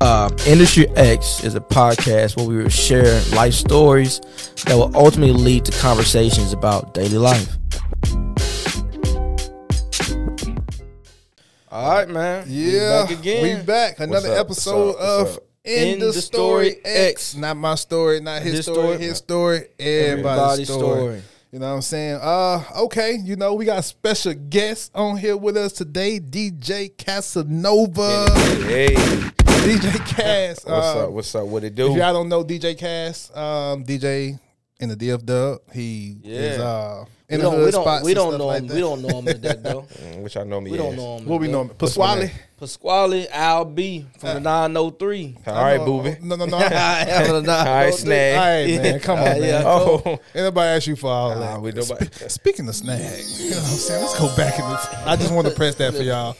Uh, Industry X is a podcast where we will share life stories that will ultimately lead to conversations about daily life. All right, man. We Yeah, back again. we back. Another up? episode What's up? What's of up? In, the, Story X. Not my story, not his, His story, story. his story, everybody's, Everybody's story. story. You know what I'm saying? Uh, okay. You know we got a special guest on here with us today, DJ Casanova. Hey, DJ Cass. what's uh, up? What's up? What it do? If y'all don't know DJ Cass, um, DJ in the DF Dub, he is Yeah. uh We in the hood we spots. we don't know like him. that. We don't know him as that though. Mm, Which I know me. We don't know him. What we know? that. Pasquale. Pasquale Al B from the 903. All right, No, booby. No, no, no. All All right, snag. All right, man. Come on, Yeah, man. yeah. Oh, Ain't nobody ask you for all Nah, that. we nobody- Spe- speaking of snag, you know what I'm saying? Let's go back in this. I just want to press that for y'all.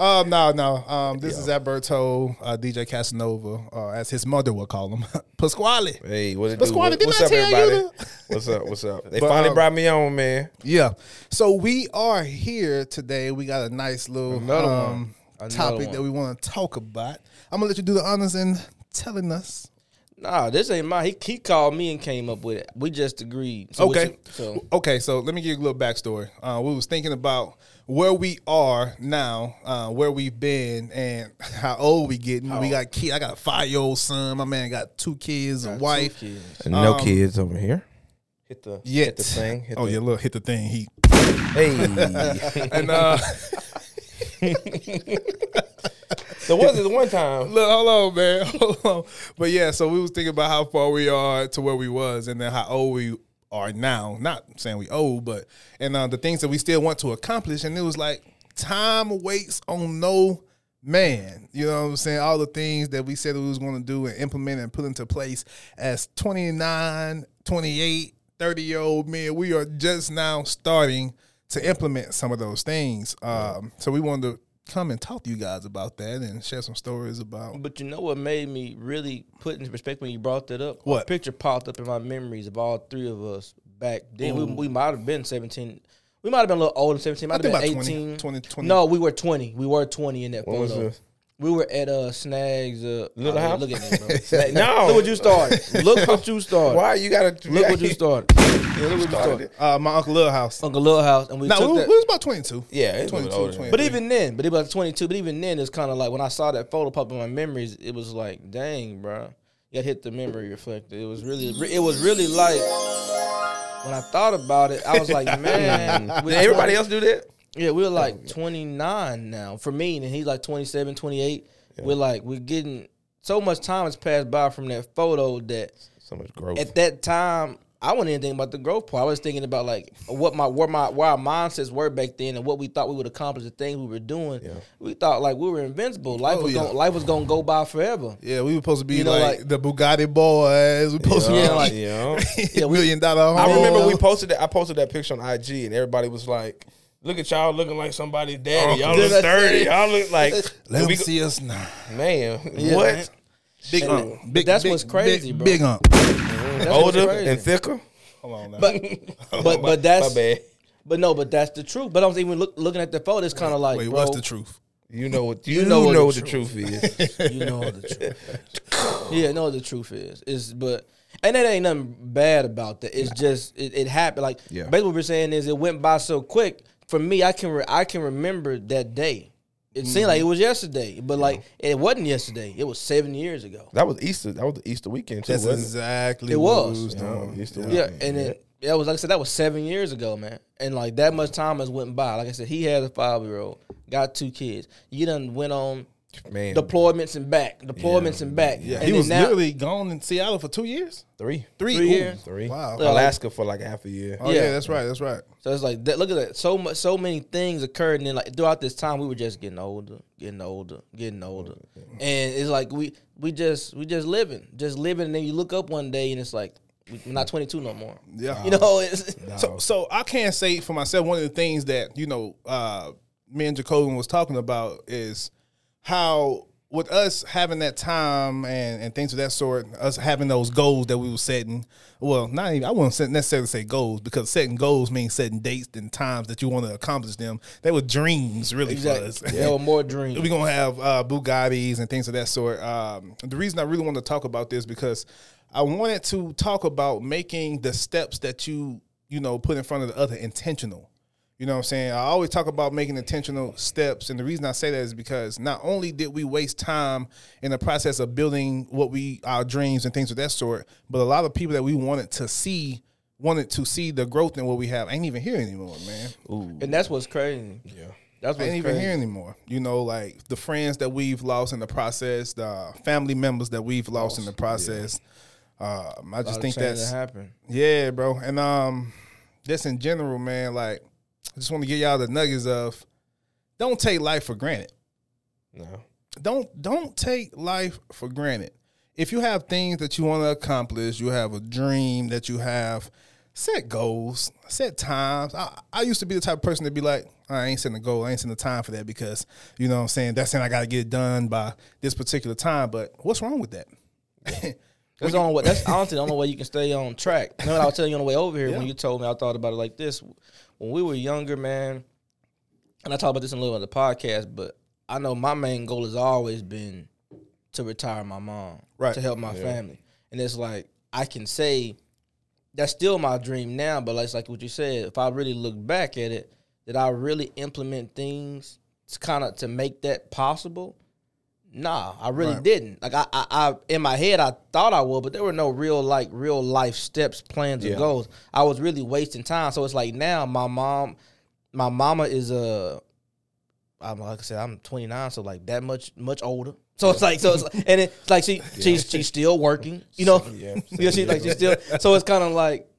Um, no, no. Um, this is Alberto, uh, DJ Casanova, uh, as his mother would call him, Pasquale. hey, what it do? Pasquale, What- what's up, everybody? What's up? What's up? They But, finally um, brought me on, man. Yeah. So we are here today. We got a nice little Another um, Another topic one. that we want to talk about. I'm gonna let you do the honors in telling us. Nah, this ain't mine. He, he called me and came up with it. We just agreed. So Okay. you- so Okay, so let me give you a little backstory. Uh, we was thinking about where we are now, uh, where we've been, and how old we getting. We got kid. I got a five year old son. My man got two kids, a wife. Kids. No Um, kids over here. Hit the Yet. hit the thing. Hit oh the, yeah, look, hit the thing. He Hey. and uh, so was it the one time? look, hold on, man, hold on. But yeah, so we was thinking about how far we are to where we was, and then how old we are now. Not saying we old, but and uh, the things that we still want to accomplish. And it was like time waits on no man. You know what I'm saying? All the things that we said we was going to do and implement and put into place as 29, 28, 30 year old men, we are just now starting to implement some of those things. Um, so we wanted to come and talk to you guys about that and share some stories about. But you know what made me really put into perspective when you brought that up? What? A picture popped up in my memories of all three of us back then. We, we might have been 17. We might have been a little older than 17. Might I have think been about 20, 18. 20, 20. No, we were 20. We were 20 in that What was photo. this? We were at uh Snags uh Little oh, House? Look at me, bro. Snag- No. Look what you started. Look what you started. Why you gotta Look what you started. Yeah, you started it? Uh, my uncle Little House. Uncle Lil House and we No, took we, that. we was about 22. Yeah, it's 22, 22, 23. But even then, but it was 22. But even then, it's kind of like when I saw that photo pop in my memories, it was like, dang, bro, you got hit the memory reflector. It was really, it was really like when I thought about it, I was like, man, Did everybody 20 else do that? Yeah, we're like 29 now for me, and he's like 27, 28. We're like, we're getting so much time has passed by from that photo that So much growth. at that time, I wasn't even thinking about the growth part. I was thinking about like what my where my where our mindsets were back then and what we thought we would accomplish, the things we were doing. Yeah. We thought like we were invincible. Life Oh, was yeah. going life was gonna go by forever. Yeah, we were supposed to be You know, like, like- the Bugatti boys. We supposed Yeah, to like- be yeah. Yeah, we- million dollar. I remember we posted that. I posted that picture on IG, and everybody was like, "Look at y'all looking like somebody's daddy. Oh, y'all look I thirty. Y'all look like Let we them go- see us now. man. Yeah, what man. Big And ump. Big, that's big, what's crazy, big, bro. Big ump. That's what's older and thicker? Hold on now. But but but that's My bad. but no, but that's the truth. But I was even look, looking at the photo. It's kind of like, Wait, bro, what's the truth? You know what you, know know, what what the the truth is. you know what the truth. yeah, know what the truth is. Is but and that ain't nothing bad about that. It's just it, it happened. Like Yeah. basically what we're saying is it went by so quick. For me, I can re- I can remember that day. It mm-hmm. seemed like it was yesterday, but like it wasn't yesterday. It was seven years ago. That was Easter. That was the Easter weekend too. That's wasn't exactly It what was. we was Yeah, doing. used to- Yeah, Okay, and yeah. it that was like I said that was seven years ago, man. And like that much time has went by. Like I said, he had a five year old, got two kids. You done went on it? Man. deployments and back, deployments and back. Yeah, and he was now- literally gone in Seattle for two years. three, Three, Three Ooh. years. three. Wow. Yeah, Alaska for like half a year. Oh yeah. Yeah. that's right. That's right. So it's like that, look at that. So much, so many things occurred, and then like throughout this time, we were just getting older, getting older, getting older, and it's like we we just we just living, just living, and then you look up one day and it's like we- we're not twenty two no more. Yeah. You know, it's, So, so I can't say for myself. One of the things that you know, uh, me and Jacobin was talking about is how with us having that time and, and things of that sort, us having those goals that we were setting. Well, not even I wouldn't necessarily say goals because setting goals means setting dates and times that you want to accomplish them. They were dreams, really, for us. Exactly. Were more dreams. We're gonna have uh, Bugattis and things of that sort. Um, the reason I really want to talk about this because I wanted to talk about making the steps that you you know put in front of the other intentional. You know what I'm saying? I always talk about making intentional steps, and the reason I say that is because not only did we waste time in the process of building what we our dreams and things of that sort, but a lot of people that we wanted to see wanted to see the growth in what we have ain't even here anymore, man. and that's what's crazy. Yeah. That's what's crazy. ain't even crazy. here anymore. You know, like the friends that we've lost in the process, the family members that we've lost in the process. Um, I A lot just of think change that's that happened. yeah, bro. And um, just in general, man. Like, I just want to give y'all the nuggets of don't take life for granted. No. Don't don't take life for granted. If you have things that you want to accomplish, you have a dream that you have. Set goals, set times. I, I used to be the type of person to be like, I ain't setting a goal, I ain't setting a time for that because you know what I'm saying that's saying I got to get it done by this particular time. But what's wrong with that? That's the only way. That's honestly the only way you can stay on track. You know what I was telling you on the way over here Yeah. when you told me I thought about it like this. When we were younger, man, and I talk about this in a little on the podcast, but I know my main goal has always been to retire my mom, Right. To help my family, and it's like I can say that's still my dream now. But like, it's like what you said, if I really look back at it, did I really implement things to kind of to make that possible? Nah, I really Right. didn't. Like I, I, I, in my head, I thought I would, but there were no real like real life steps, plans, Yeah. or goals. I was really wasting time. So it's like now my mom, my mama is a, I'm like I said, I'm 29, so like that much much older. So it's like so it's like, and it's like she she's she's still working, you know. Yeah. Yeah, she like she's still. So it's kind of like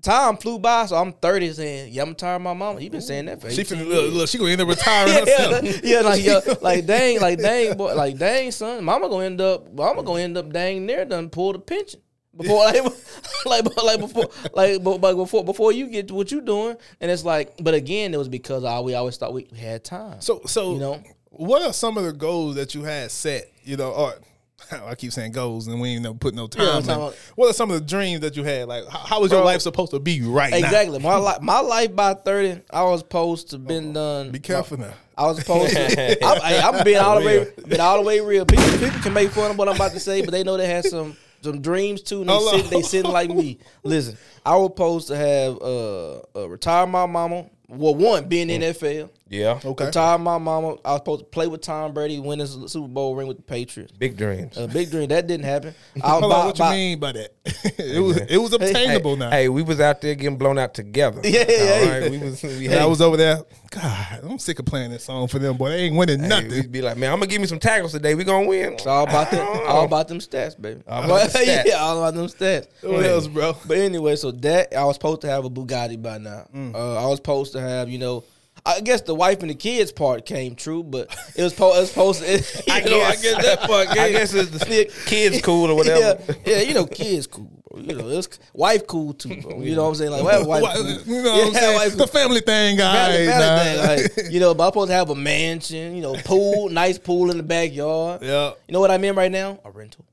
time flew by. So I'm 30, saying, "Yeah, I'm tired of my mama." You've been saying that for She 18 finna years. look, look, she gonna end up retiring yeah, herself. yeah, like yeah, like dang, like dang, boy, like dang, son, mama gonna end up, mama gonna end up dang near done pull the pension before like, like, like before, like, but, but before before you get to what you doing, and it's like, but again, it was because I, we always thought we had time. So, so You know? what are some of the goals that you had set? You know, or I keep saying goals, and we ain't never put no time. in. about- what are some of the dreams that you had? Like, how, how was your life supposed to be right now? Exactly, my life, my life by thirty, I was supposed to been done. Be careful now. I was supposed to. I'm, I'm being all the way, being all the way real. People, people can make fun of what I'm about to say, but they know they had some some dreams too, and they Hold on. sit, they sitting like me. Listen, I was supposed to have uh, uh retire my mama. Well, one being in NFL, Yeah. Okay. Time my mama. I was supposed to play with Tom Brady, win his Super Bowl ring with the Patriots. Big dreams. A big dream that didn't happen. I was Hold on, by- what by- you mean by that? it was it was obtainable now. Hey, we was out there getting blown out together. Yeah, yeah, yeah. right, we was. We And had, I was over there. God, I'm sick of playing this song for them, boy. They ain't winning hey, nothing. we'd be like, man, I'm gonna give me some tackles today. We gonna win. It's all about them, all about them stats, baby. All about the stats. yeah, all about them stats. what else, bro? But anyway, so that I was supposed to have a Bugatti by now. Mm. Uh, I was supposed to have, you know, I guess the wife and the kids part came true, but it was, po- it was supposed to. I know, guess, I guess that part. I guess it's the kids cool or whatever. Yeah, yeah, you know, kids cool. Bro. You know, it's wife cool too. Bro. You know what I'm saying? Like, well, wife cool. you know what I'm Yeah, saying? wife the family thing, guys. Family- family thing, like, you know, but I'm supposed to have a mansion, you know, pool, nice pool in the backyard. Yeah. You know what I'm in right now? A rental.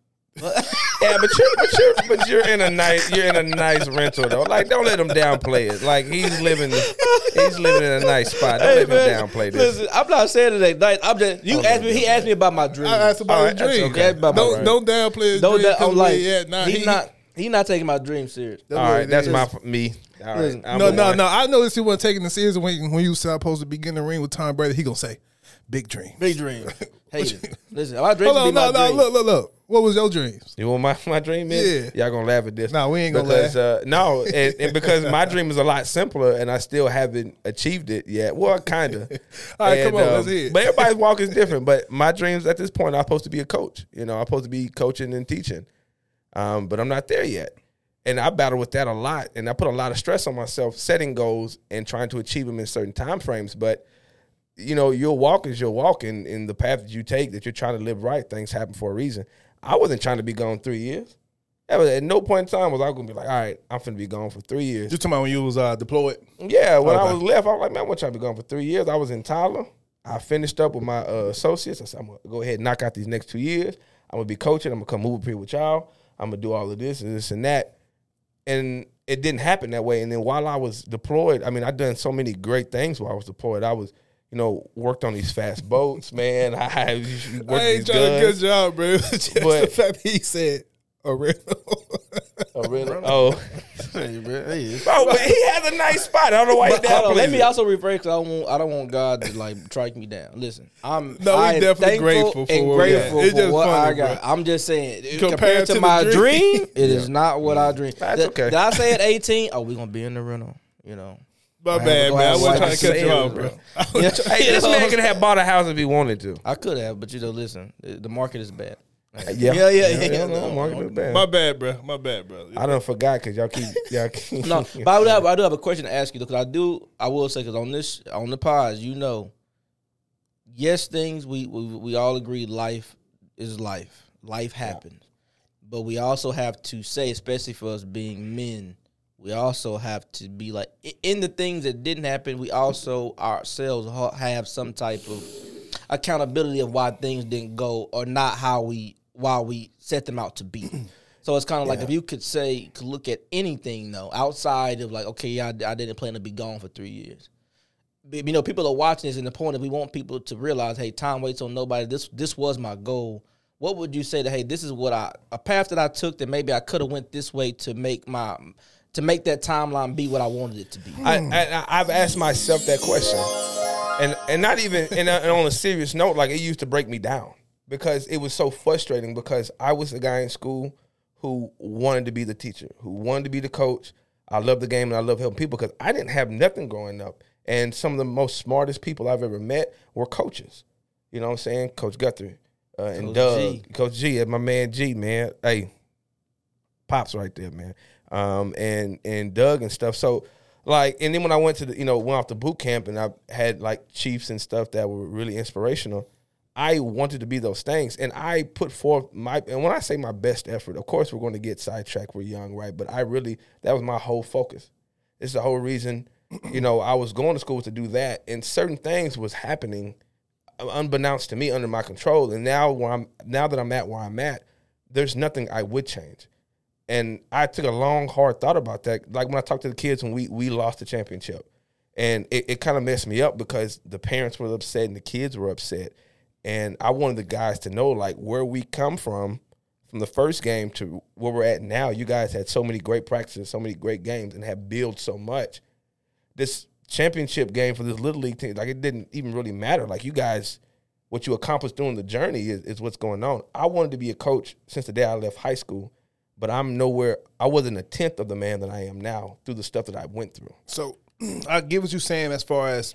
Yeah, but you're but you're but you're in a nice you're in a nice rental though. Like, don't let him downplay it. Like he's living he's living in a nice spot. Don't Hey, let man, him downplay this. Listen, I'm not saying it nice. I'm just you Okay, asked me. He asked me about my dream. I asked about All his right, dream. okay. That's about Don't dream. don't downplay his Don't dream. that, 'cause I'm like, he at now. he's He- not. He not taking my dream serious. That's All what right, it that's is. my me. All right, Listen, No, no, one. no. I noticed he wasn't taking it serious when when you was supposed to be getting the ring with Tom Brady. He gonna say, "Big dream." Big dream. Hate it. Listen, my dreams Hold be on, my no, no. dream. Look, look, look. What was your dreams? You want my, my dream is? Yeah. Y'all gonna laugh at this. Nah, we ain't gonna because, Uh, no, and, and because my dream is a lot simpler and I still haven't achieved it yet. Well, kind of. All right, come on, let's hear it. But everybody's walk is different. But my dreams at this point, I'm supposed to be a coach. You know, I'm supposed to be coaching and teaching. Um, but I'm not there yet. And I battle with that a lot. And I put a lot of stress on myself setting goals and trying to achieve them in certain time frames. But you know, your walk is your walk, and in the path that you take, that you're trying to live right, things happen for a reason. I wasn't trying to be gone three years. Was, at no point in time was I going to be like, all right, I'm finna be gone for three years. You talking about when you was uh, deployed? Yeah, when I was left, I was like, man, I wasn't trying to be gone for three years. I was in Tyler. I finished up with my uh, associates. I said, I'm gonna go ahead and knock out these next two years. I'm gonna be coaching. I'm gonna come move up here with y'all. I'm gonna do all of this and this and that. And it didn't happen that way. And then while I was deployed, I mean, I done so many great things while I was deployed. I was, you know, worked on these fast boats, man. I, I worked I these ain't done a good job, bro. Just the But- fact that he said original. Oh, really? Oh, Hey, bro, hey. oh, but he has a nice spot. I don't know why he But hold on, let me also rephrase because I don't want I don't want God to like strike me down. Listen, I'm No, we I am definitely thankful grateful for and what we got. grateful It's for just what funny, I got. bro. I'm just saying Compared compared, to to, my dream. dream, it is not what I dreamed. That's Did- okay. Did I say at 18? Oh, we gonna be in the rental. You know. My bad, man. I have wasn't trying to cut you sales, off, bro. bro. Hey, this man could have bought a house if he wanted to. I could have, but you know, listen, the the market is bad. Yeah, Yeah, yeah, yeah. no, market is bad. My bad, bro. My bad, bro. I done forgot because y'all keep y'all keep. No, but I do have I do have a question to ask you though, because I do I will say because on this on the pods you know, yes things we, we we all agree life is life life happens, but we also have to say especially for us being men we also have to be like in the things that didn't happen we also ourselves have some type of accountability of why things didn't go or not how we why we set them out to be. So it's kind of like if you could say, could look at anything though, outside of like, okay, yeah, I, I didn't plan to be gone for three years. You know, people are watching this, and the point is, we want people to realize, hey, time waits on nobody. This this was my goal. What would you say that, hey, this is what I a path that I took that maybe I could have went this way to make my to make that timeline be what I wanted it to be. I, I I've asked myself that question, and and not even and, uh, and on a serious note, like it used to break me down because it was so frustrating because I was the guy in school who wanted to be the teacher, who wanted to be the coach. I love the game and I love helping people because I didn't have nothing growing up, and some of the most smartest people I've ever met were coaches. You know what I'm saying? Coach Guthrie uh, and Coach Doug, G. Coach G, my man G, man. Hey, pops right there, man. Um, and and Doug and stuff. So like, and then when I went to the, you know, went off to boot camp and I had like chiefs and stuff that were really inspirational. I wanted to be those things, and I put forth my. And when I say my best effort, of course we're going to get sidetracked. We're young, right? But I really that was my whole focus. It's the whole reason, you know, I was going to school to do that, and certain things was happening unbeknownst to me under my control and now where i'm now that i'm at where i'm at there's nothing i would change and i took a long hard thought about that. Like when i talked to the kids when we we lost the championship. And it, it kind of messed me up because the parents were upset and the kids were upset. And i wanted the guys to know like where we come from from the first game to where we're at now. You guys had so many great practices so many great games and have built so much. This championship game for this little league team, like it didn't even really matter. Like you guys, what you accomplished during the journey is, is what's going on. I wanted to be a coach since the day I left high school, but I'm nowhere. I wasn't a tenth of the man that I am now through the stuff that I went through. So I get what you're saying as far as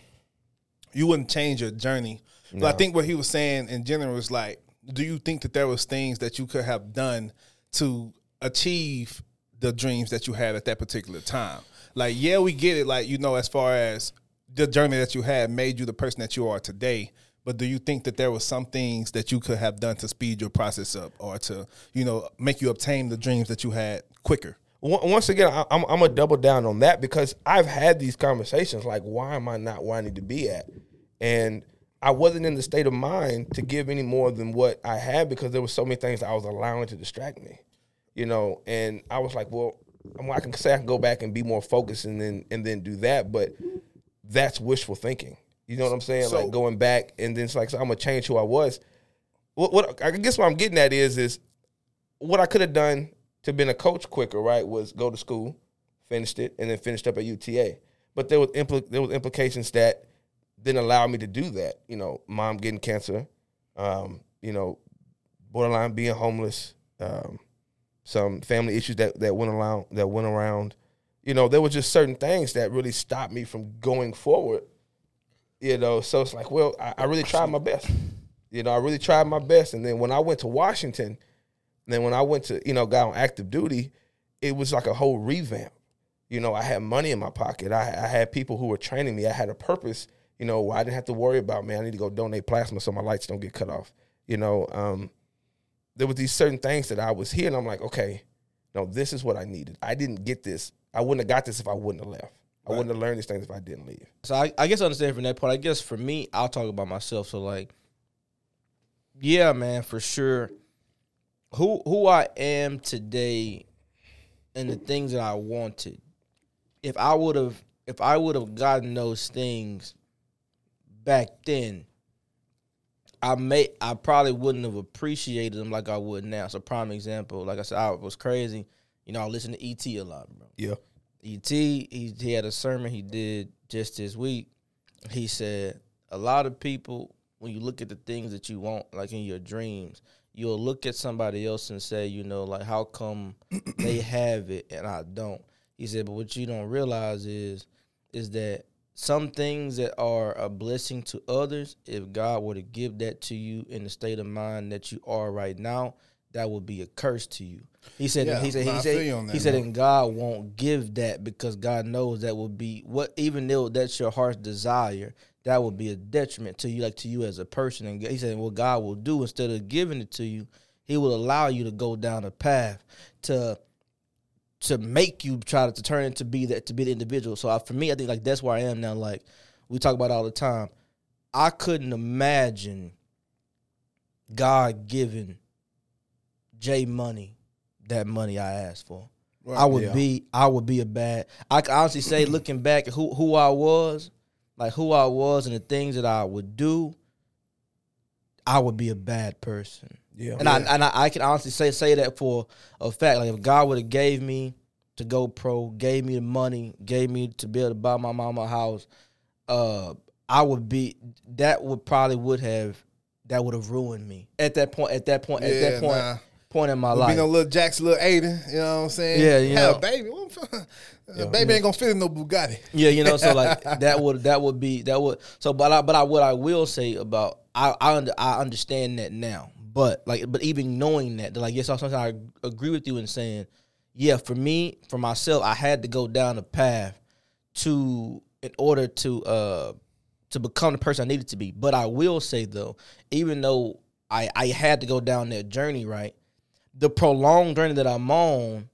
you wouldn't change your journey. But I think what he was saying in general is like, do you think that there was things that you could have done to achieve the dreams that you had at that particular time? Like, yeah, we get it. Like, you know, as far as the journey that you had made you the person that you are today. But do you think that there were some things that you could have done to speed your process up or to, you know, make you obtain the dreams that you had quicker? Once again, I'm, I'm gonna double down on that because I've had these conversations. Like, why am I not where I need to be at? And I wasn't in the state of mind to give any more than what I had because there were so many things I was allowing to distract me, you know. And I was like, well, I can say I can go back and be more focused and then and then do that, but that's wishful thinking. You know what I'm saying? So- like going back and then it's like so I'm gonna change who I was. What, what I guess what I'm getting at is is what I could have done to been a coach quicker, right, was go to school, finished it, and then finished up at UTA. But there was impl- there was implications that didn't allow me to do that. You know, mom getting cancer, um, you know, borderline being homeless, um, some family issues that that went around that went around. You know, there were just certain things that really stopped me from going forward. You know, so it's like, well, I, I really tried my best. You know, I really tried my best, and then when I went to Washington, then when I went to, you know, got on active duty, it was like a whole revamp. You know, I had money in my pocket. I, I had people who were training me. I had a purpose. You know, I didn't have to worry about, man, I need to go donate plasma so my lights don't get cut off. You know, um, there was these certain things that I was here, and I'm like, okay, no, this is what I needed. I didn't get this. I wouldn't have got this if I wouldn't have left. I wouldn't have learned these things if I didn't leave. So I, I guess I understand from that point. I guess for me, I'll talk about myself. So like, yeah, man, for sure. Who who I am today, and the things that I wanted. If I would have, if I would have gotten those things back then, I may, I probably wouldn't have appreciated them like I would now. So prime example, like I said, I was crazy. You know, I listened to ET a lot, bro. Yeah. ET, he, he had a sermon he did just this week. He said, A lot of people, when you look at the things that you want, like in your dreams, you'll look at somebody else and say, you know, like, how come they have it and I don't? He said, But what you don't realize is, is that some things that are a blessing to others, if God were to give that to you in the state of mind that you are right now, that would be a curse to you. He said. Yeah, he said. He said. that, he said, man. and God won't give that because God knows that will be what, even though that's your heart's desire, that would be a detriment to you, like to you as a person. And he said, what God will do instead of giving it to you, He will allow you to go down a path to to make you try to, to turn into be that to be the individual. So I, for me, I think like that's where I am now. Like we talk about all the time. I couldn't imagine God giving Jay money that money I asked for. I would yeah. be I would be a bad. I can honestly say, looking back at who who I was, like who I was and the things that I would do, I would be a bad person. Yeah. And I and I, I can honestly say say that for a fact. Like if God would have gave me to go pro, gave me the money, gave me to be able to buy my mama a house, uh, I would be that would probably would have that would have ruined me at that point. At that point. At that point. nah. Point in my life. be no little Jackson, little Aiden. You know what I'm saying? Yeah, you Hell, know. baby, what the fuck? Uh, baby ain't gonna fit in no Bugatti. Yeah, you know, so like that would that would be that would so but I but I what I will say about I I under, I understand that now. But like but even knowing that, like yes, sometimes I agree with you in saying, yeah, for me, for myself, I had to go down a path to in order to uh to become the person I needed to be. But I will say though, even though I I had to go down that journey, right? The prolonged journey that I'm on,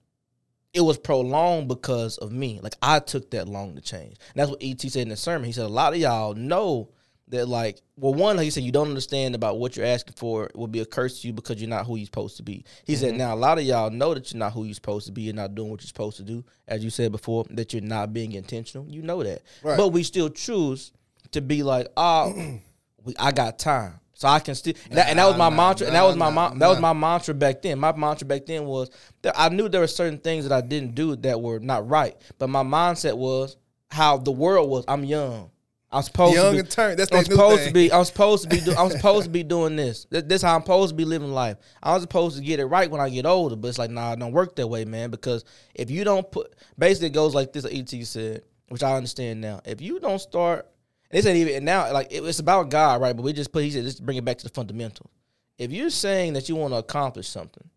it was prolonged because of me. Like I took that long to change. And that's what ET said in the sermon. He said a lot of y'all know that like well one like he said you don't understand about what you're asking for will be a curse to you because you're not who you're supposed to be. He said mm-hmm. now a lot of y'all know that you're not who you're supposed to be. You're not doing what you're supposed to do. As you said before, that you're not being intentional. You know that. Right. But we still choose to be like, oh, we, I got time. So I can still, and, that, and that was my Nah, mantra, and that was my nah, that was my mantra back then. My mantra back then was that I knew there were certain things that I didn't do that were not right, but my mindset was how the world was. I'm young. I'm supposed Young to be, and turned. That's I'm supposed to be. I'm supposed to be. Do, I'm supposed to be doing this. Th- This how I'm supposed to be living life. I'm supposed to get it right when I get older. But it's like, nah, it don't work that way, man. Because if you don't put, basically, it goes like this. ET said, which I understand now. If you don't start, they said even and now, like it- it's about God, right? But we just put. He said, just bring it back to the fundamentals. If you're saying that you want to accomplish something,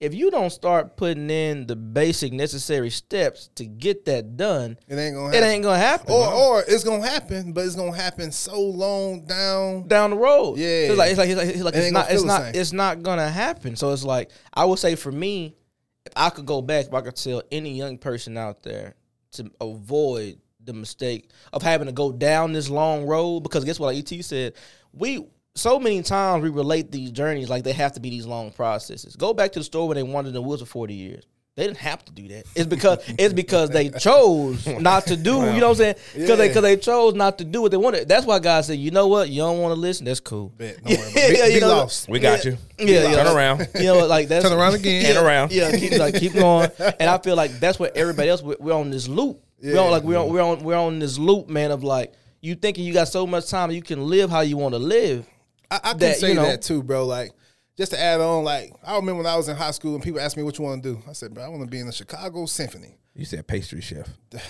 if you don't start putting in the basic necessary steps to get that done, It ain't gonna it happen. ain't gonna happen. Or, or it's gonna happen, but it's gonna happen so long down. down the road. Yeah. it's like it's like it's like, it's, like, It it's not it's not it's not gonna happen. So it's like I would say for me, if I could go back, if I could tell any young person out there to avoid the mistake of having to go down this long road, because guess what? Like ET said, we so many times we relate these journeys like they have to be these long processes. Go back to the store where they wandered in the woods for forty years. They didn't have to do that. It's because it's because they chose not to do. You know what I'm saying? Because they Yeah. because they chose not to do what they wanted. That's why God said, you know what? You don't want to listen. That's cool. Bet, don't worry about it. Be- you be know, lost. We got you. Yeah, yeah. Turn around. You know, like that's Turn around again. Yeah, Turn around. Yeah, keep like keep going. And I feel like that's what everybody else. We're, we're on this loop. We're Yeah. on like we're on we're on we're on this loop, man. Of like you thinking you got so much time you can live how you want to live. I, I can that, say you know- that too, bro. Like, just to add on, like, I remember when I was in high school and people asked me what you want to do. I said, bro, I want to be in the Chicago Symphony. You said pastry chef.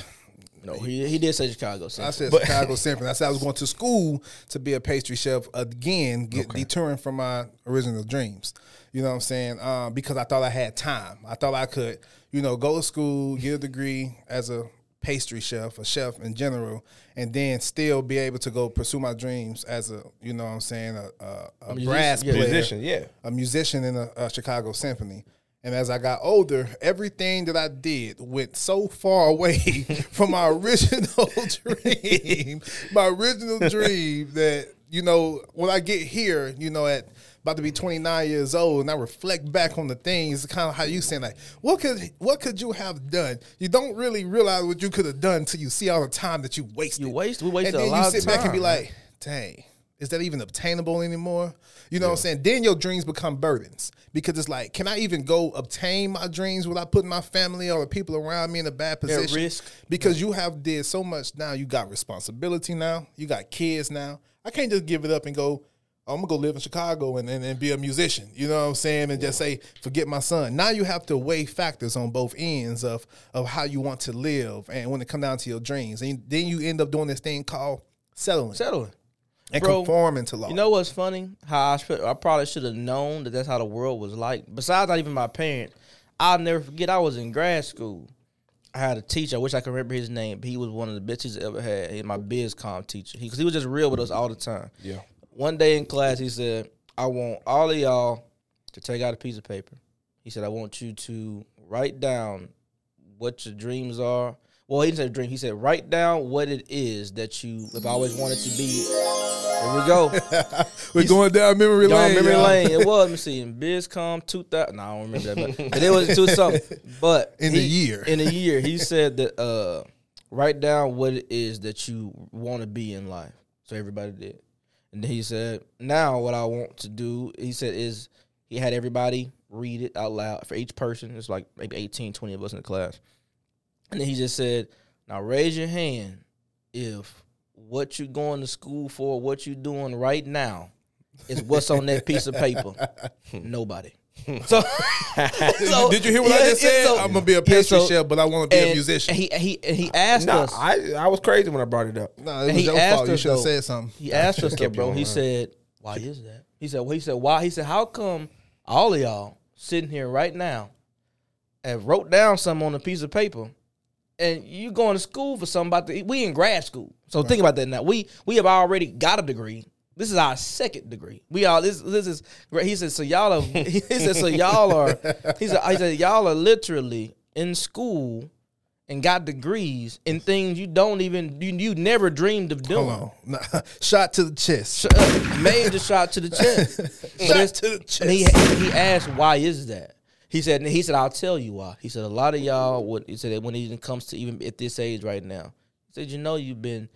No, he he did say Chicago. Symphony. I Symphony. said Chicago Symphony. I said I was going to school to be a pastry chef again, get detouring from my original dreams. You know what I'm saying? Um, because I thought I had time. I thought I could, you know, go to school, get a degree as a pastry chef, a chef in general, and then still be able to go pursue my dreams as a, you know what I'm saying, a, a, a musician, brass yeah. player, Musician, yeah. a musician in a, a Chicago Symphony. And as I got older, everything that I did went so far away from my original dream, my original dream that, you know, when I get here, you know, at about to be 29 years old and I reflect back on the things, kind of how you saying like, what could what could you have done? You don't really realize what you could have done until you see all the time that you wasted. You waste- we wasted and a then lot you sit back and be like, dang, is that even obtainable anymore? You know what I'm saying? Then your dreams become burdens because it's like, can I even go obtain my dreams without putting my family or the people around me in a bad position? risk. Because you have did so much now. You got responsibility now. You got kids now. I can't just give it up and go. "Oh, I'm gonna go live in Chicago and, and, and be a musician. You know what I'm saying? And just say, forget my son. Now you have to weigh factors on both ends of of how you want to live and when it come down to your dreams. And then you end up doing this thing called settling Settling. and Bro, conforming to law. You know what's funny? How I should, I probably should have known that that's how the world was like. Besides, not even my parents. I'll never forget. I was in grad school. I had a teacher. I wish I could remember his name. But he was one of the best teachers I ever had. He, my biz com teacher. He, Cause he was just real with us all the time. Yeah. One day in class, he said, "I want all of y'all to take out a piece of paper." He said, "I want you to write down what your dreams are." Well, he didn't say dream. He said, "Write down what it is that you have always wanted to be." Here we go. We're going down memory lane. memory y'all. lane. It was. Let me see. In BizCom 2000. No, I don't remember that. But, but it was two something. But In the he- year. In a year, he said that uh, write down what it is that you want to be in life. So everybody did. And he said, now what I want to do, he said, is he had everybody read it out loud for each person. It's like maybe 18, 20 of us in the class. And then he just said, now raise your hand if what you're going to school for, what you're doing right now, is what's on that piece of paper. Nobody. Hmm. So, so- Did you hear what I just said? so- I'm gonna be a yeah, pastry so- chef, but I want to be and- a musician. And he he and he asked Nah, us. I I was crazy when I brought it up. no, it was he your asked fault. You us, should have though- said something. He asked us, though, bro. He line. said, "Why is that?" He said, "Well, he said why?" He said, "How come all of y'all sitting here right now and wrote down something on a piece of paper, and you going to school for something about the we in grad school? So think about that now. We we have already got a degree. This is our second degree. We all this this is great. He said so y'all are. He said so y'all are. He said he said y'all are literally in school." And got degrees in things you don't even you, you never dreamed of doing. Hold on. Nah, Shot to the chest. Uh, major shot to the chest. Shot to the and he he asked why is that? He said he said I'll tell you why. He said a lot of y'all would he said that when it even comes to even at this age right now. He said you know you've been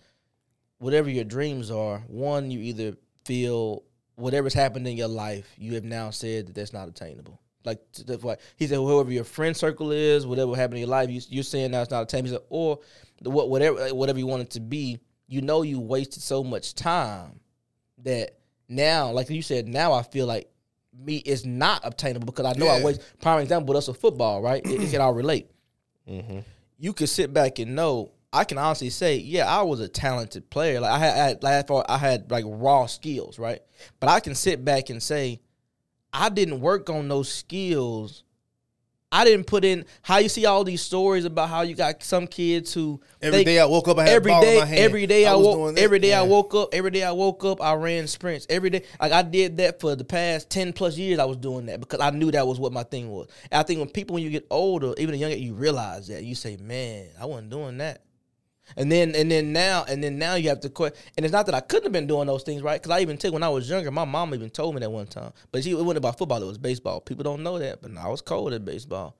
whatever your dreams are. One you either feel whatever's happened in your life you have now said that that's not attainable. Like that's why he said whoever your friend circle is, whatever happened in your life, you, you're saying now it's not attainable. He said or the, what whatever whatever you want it to be. You know you wasted so much time that now, like you said, now I feel like me is not obtainable because I know I Yeah. waste. Prime example with us with football, right? It, it can all relate. Mm-hmm. You could sit back and know. I can honestly say, yeah, I was a talented player. Like I had, I had, I had like raw skills, right? But I can sit back and say, I didn't work on those skills. I didn't put in how you see all these stories about how you got some kids who Every they- day I woke up, I had every a ball day, in my hand. every day I, was woke, every day I woke up, every day I woke up, I ran sprints. Every day, like I did that for the past ten plus years. I was doing that because I knew that was what my thing was. And I think when people, when you get older, even younger, you realize that you say, "Man, I wasn't doing that." And then, and then now, and then now you have to quit. And it's not that I couldn't have been doing those things, right? Because I even took when I was younger. My mom even told me that one time. But she, it wasn't about football; it was baseball. People don't know that, but I was cold at baseball.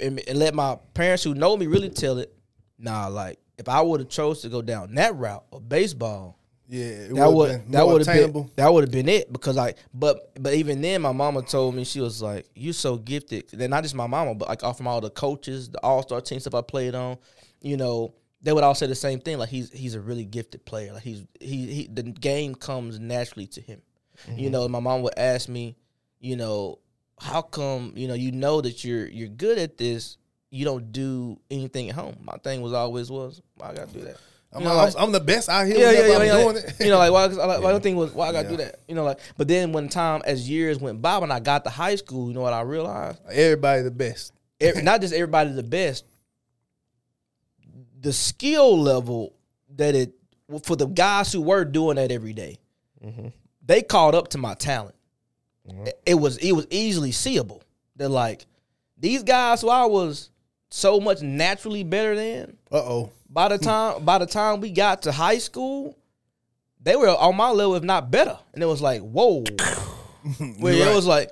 And, and let my parents who know me really tell it. Nah, like if I would have chose to go down that route of baseball, Yeah, it that been that would have been that would have been it because like but but even then my mama told me she was like you're so gifted then not just my mama but like all from all the coaches the all star team stuff I played on you know they would all say the same thing like he's he's a really gifted player like he's he, he the game comes naturally to him you mm-hmm. know my mom would ask me you know how come you know you know that you're you're good at this you don't do anything at home my thing was always was well, I gotta do that I'm, You know, I'm, like- I'm the best out here. yeah, yeah, yeah, I'm yeah. doing it. You know, like why? Cause I, like, my thing was why I gotta Yeah. do that. You know, like but then when time as years went by, when I got to high school, you know what I realized? Everybody the best. Every, not just everybody the best, the skill level that it for the guys who were doing that every day, they caught up to my talent. It- It was it was easily seeable. They're like, these guys who I was so much naturally better than, Uh oh. by the time by the time we got to high school, they were on my level, if not better. And it was like, whoa. Well, it was like,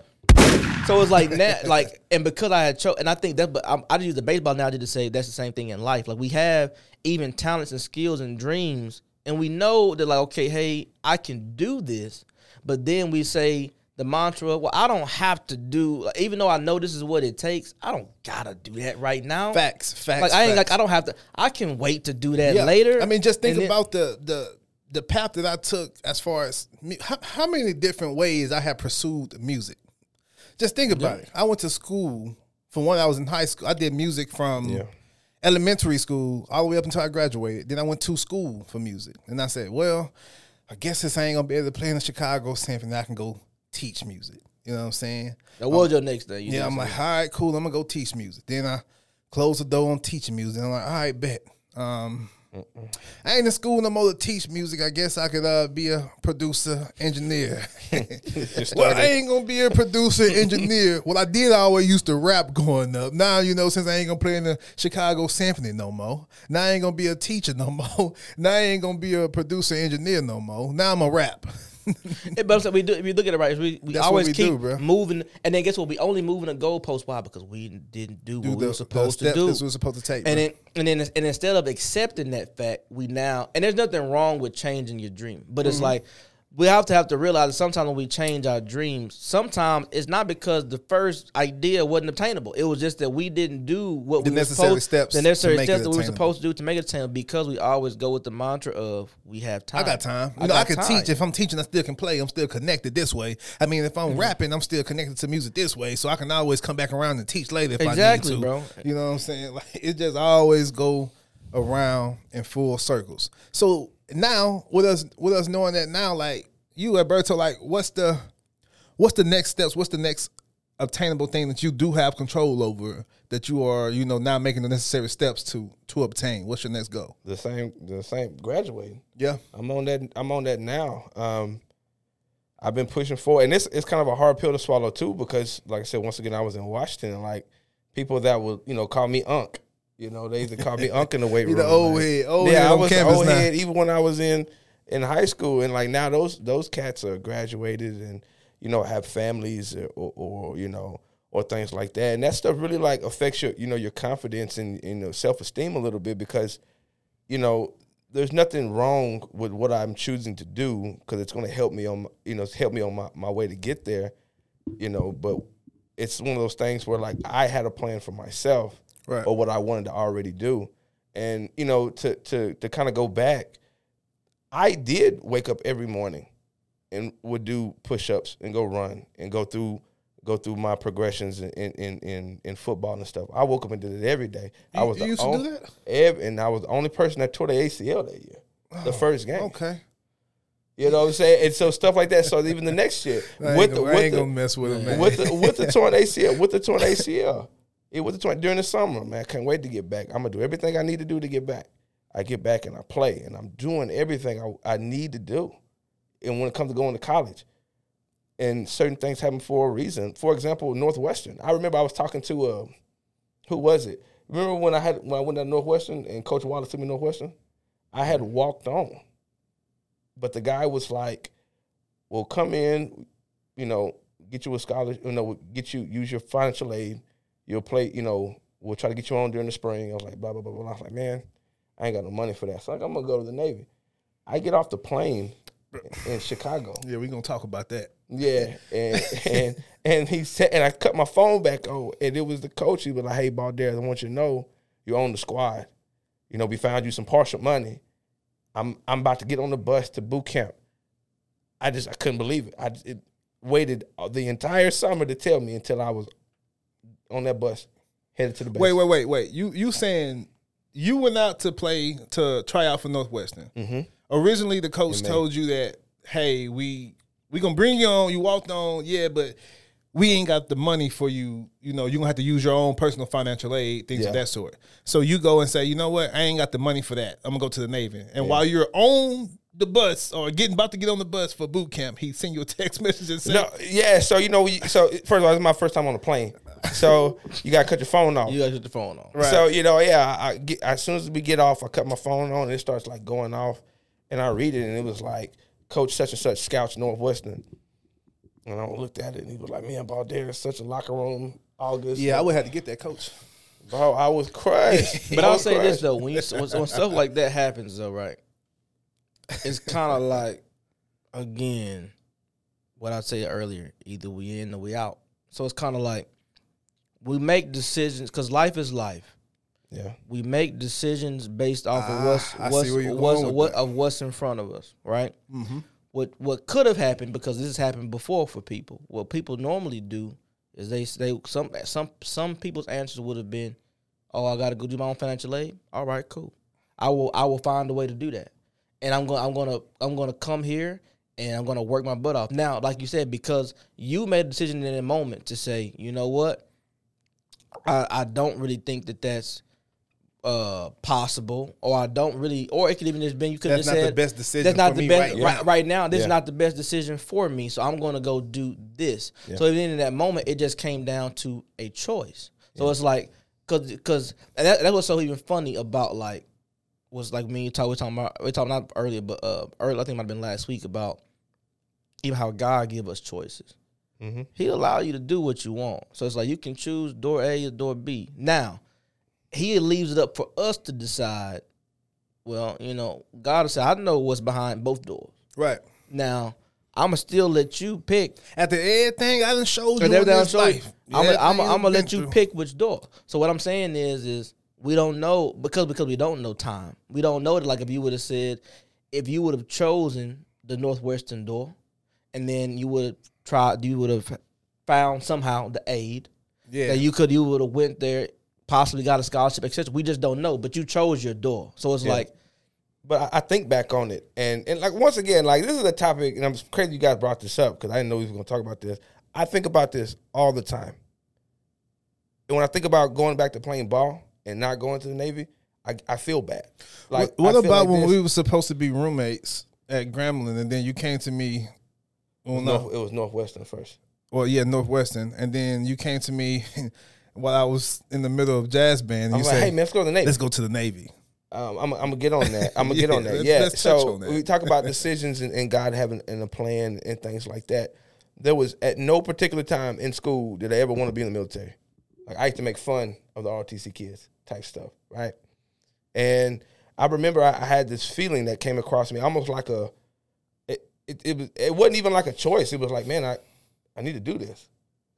so it was like that, like, and because I had cho- and I think that, but I'm, I just use the baseball analogy to say that's the same thing in life. Like we have even talents and skills and dreams, and we know that like, okay, hey, I can do this, but then we say the mantra, well, I don't have to do, like, even though I know this is what it takes, I don't gotta do that right now. Facts. Facts. Like I ain't facts. like I don't have to. I can wait to do that Yeah. later. I mean, just think and then- about the the the path that I took as far as how, how many different ways I have pursued music. Just think about it. I went to school from when I was in high school. I did music from Yeah. elementary school all the way up until I graduated. Then I went to school for music, and I said, "Well, I guess this ain't gonna be able to play in the Chicago Symphony. I can go teach music." You know what I'm saying? Now, what was your next thing? You Yeah, I'm say? like, all right, cool. I'm gonna go teach music. Then I close the door on teaching music. I'm like, all right, bet. Um, I ain't in school no more to teach music. I guess I could uh, be a producer, engineer. well, I ain't gonna be a producer, engineer. Well, I did I always used to rap growing up. Now you know, since I ain't gonna play in the Chicago Symphony no more. Now I ain't gonna be a teacher no more. Now I ain't gonna be a producer, engineer no more. Now I'm a rap. But I'm saying we do. If you look at it right, we, we That's always we keep do, moving, and then guess what? We only moving the goalpost. Why? Because we didn't do, Do what we were supposed the to do. we were supposed to take. and bro. then and then and instead of accepting that fact, we now and there's nothing wrong with changing your dream, but Mm-hmm. it's like we have to have to realize that sometimes when we change our dreams, sometimes it's not because the first idea wasn't obtainable. It was just that we didn't do what The we were necessary supposed, steps the to necessary steps that we were supposed to do to make it attainable because we always go with the mantra of we have time. I got time. You know, I, can time. teach. If I'm teaching, I still can play. I'm still connected this way. I mean, if Mm-hmm. I'm rapping, I'm still connected to music this way. So I can always come back around and teach later if Exactly, I need to. bro. You know what I'm saying? Like it just always go around in full circles. So now, with us, with us knowing that now, like you, Alberto, like what's the, what's the next steps? What's the next obtainable thing that you do have control over that you are, you know, now making the necessary steps to to obtain? What's your next goal? The same, the same. Graduating. Yeah. I'm on that. I'm on that now. Um, I've been pushing forward, and it's it's kind of a hard pill to swallow too, because like I said, once again, I was in Washington, and like people that would you know call me Unc. You know, they used to call me Unc in the weight room. the old like, head, old yeah, head I was campus old now. head even when I was in in high school, and like now those those cats are graduated and you know have families or, or, or you know or things like that, and that stuff really like affects your you know your confidence and, and your self esteem a little bit because you know, there's nothing wrong with what I'm choosing to do because it's going to help me on, my- you know, help me on my, my way to get there, you know. But it's one of those things where like I had a plan for myself Right. or what I wanted to already do, and you know, to to to kind of go back, I did wake up every morning and would do push-ups and go run and go through go through my progressions in in in, in football and stuff. I woke up and did it every day. I You- was the used to do that? ev- and I was the only person that tore the ACL that year, the oh, first game. Okay. You know what I'm saying? And so stuff like that. So even the next year I with the I with ain't the, gonna mess with him, man. with the with the torn ACL, with the torn ACL, it was the torn during the summer, man. I can't wait to get back. I'm gonna do everything I need to do to get back. I get back and I play, and I'm doing everything I, I need to do. And when it comes to going to college, and certain things happen for a reason. For example, Northwestern. I remember I was talking to uh, who was it? Remember when I had when I went to Northwestern and Coach Wallace took me to Northwestern? I had walked on, but the guy was like, "Well, come in, you know, get you a scholarship, you know, get you use your financial aid. You'll play, you know, we'll try to get you on during the spring." I was like, "Blah blah blah blah." I was like, "Man, I ain't got no money for that." So like, I'm gonna go to the Navy. I get off the plane in Chicago. yeah, we're gonna talk about that. Yeah, and and and he said, and I cut my phone back on, and it was the coach. He was like, "Hey, Balder, I want you to know you're on the squad. You know, we found you some partial money. I'm I'm about to get on the bus to boot camp. I just I couldn't believe it. I it waited the entire summer to tell me until I was on that bus headed to the base. Wait, wait, wait, wait. You you saying you went out to play to try out for Northwestern? Mm-hmm. Originally, the coach May. told you that, hey, we we gonna bring you on. You walked on, yeah, but we ain't got the money for you. You know, you gonna have to use your own personal financial aid, things of that sort. So you go and say, you know what, I ain't got the money for that. I'm gonna go to the Navy. And while you're on the bus or getting about to get on the bus for boot camp, he send you a text message and say, No, yeah. So you know, we, so first of all, it's my first time on a plane. So you gotta cut your phone off. You gotta get the phone off. Right. So you know, yeah. I, I get as soon as we get off, I cut my phone on, and it starts like going off, and I read it, and it was like Coach such and such scouts Northwestern, and I looked at it, and he was like, "Man, Baldair is such a locker room August." Yeah, I would have to get that coach. bro, I was crushed. But I I'll was say this though, when you when, when stuff like that happens though, right? It's kind of like again, what I said earlier: either we in or we out. So it's kind of like we make decisions because life is life. Yeah, We make decisions based off Ah, of what's what's, what's what of what's in front of us, right? Mm-hmm. What what could have happened because this has happened before for people. What people normally do is they they some some some people's answers would have been, "Oh, I got to go do my own financial aid." All right, cool. I will I will find a way to do that, and I'm going I'm gonna I'm gonna come here and I'm gonna work my butt off. Now, like you said, because you made a decision in a moment to say, you know what, I I don't really think that that's uh possible or I don't really or it could even just been you could have That's not the best decision that's not for the me best right right, now. right now this is not the best decision for me so I'm going to go do this. So even in that moment it just came down to a choice. So it's like cuz cuz and that, that was so even funny about like was like me talk we talking about we talking not earlier but uh earlier I think it might have been last week about even how God give us choices Mhm. he allow you to do what you want so it's like you can choose door A or door B now he leaves it up for us to decide. Well, you know, God will say, I know what's behind both doors. Right. Now, I'ma still let you pick. After everything I done showed you in this show you, life, I'm gonna I'm I'm let you through. pick which door. So what I'm saying is, is we don't know because because we don't know time. We don't know that. Like if you would have said, if you would have chosen the northwestern door, and then you would have tried, you would have found somehow the aid Yeah. that you could you would have went there, possibly got a scholarship, etc. We just don't know, but you chose your door. So it's Yeah. like but I, I think back on it, and and like once again, like this is a topic, and I'm crazy you guys brought this up because I didn't know we were going to talk about this. I think about this all the time. And when I think about going back to playing ball and not going to the Navy, I, I feel bad. Like, what what feel about like when this- we were supposed to be roommates at Grambling, and then you came to me? Well, no, North, it was Northwestern first. well, yeah, Northwestern, and then you came to me while I was in the middle of jazz band. And I'm you like, said, hey man, let's go to the Navy. "Let's go to the Navy." Um, I'm, I'm gonna get on that. I'm gonna get on that. let's- Yeah. let's so that. we talk about decisions and, and God having and a plan and things like that. There was at no particular time in school did I ever want to be in the military. Like I used to make fun of the ROTC kids type stuff, right? And I remember I, I had this feeling that came across me, almost like a. It, it was it wasn't even like a choice. It was like, man, I I need to do this.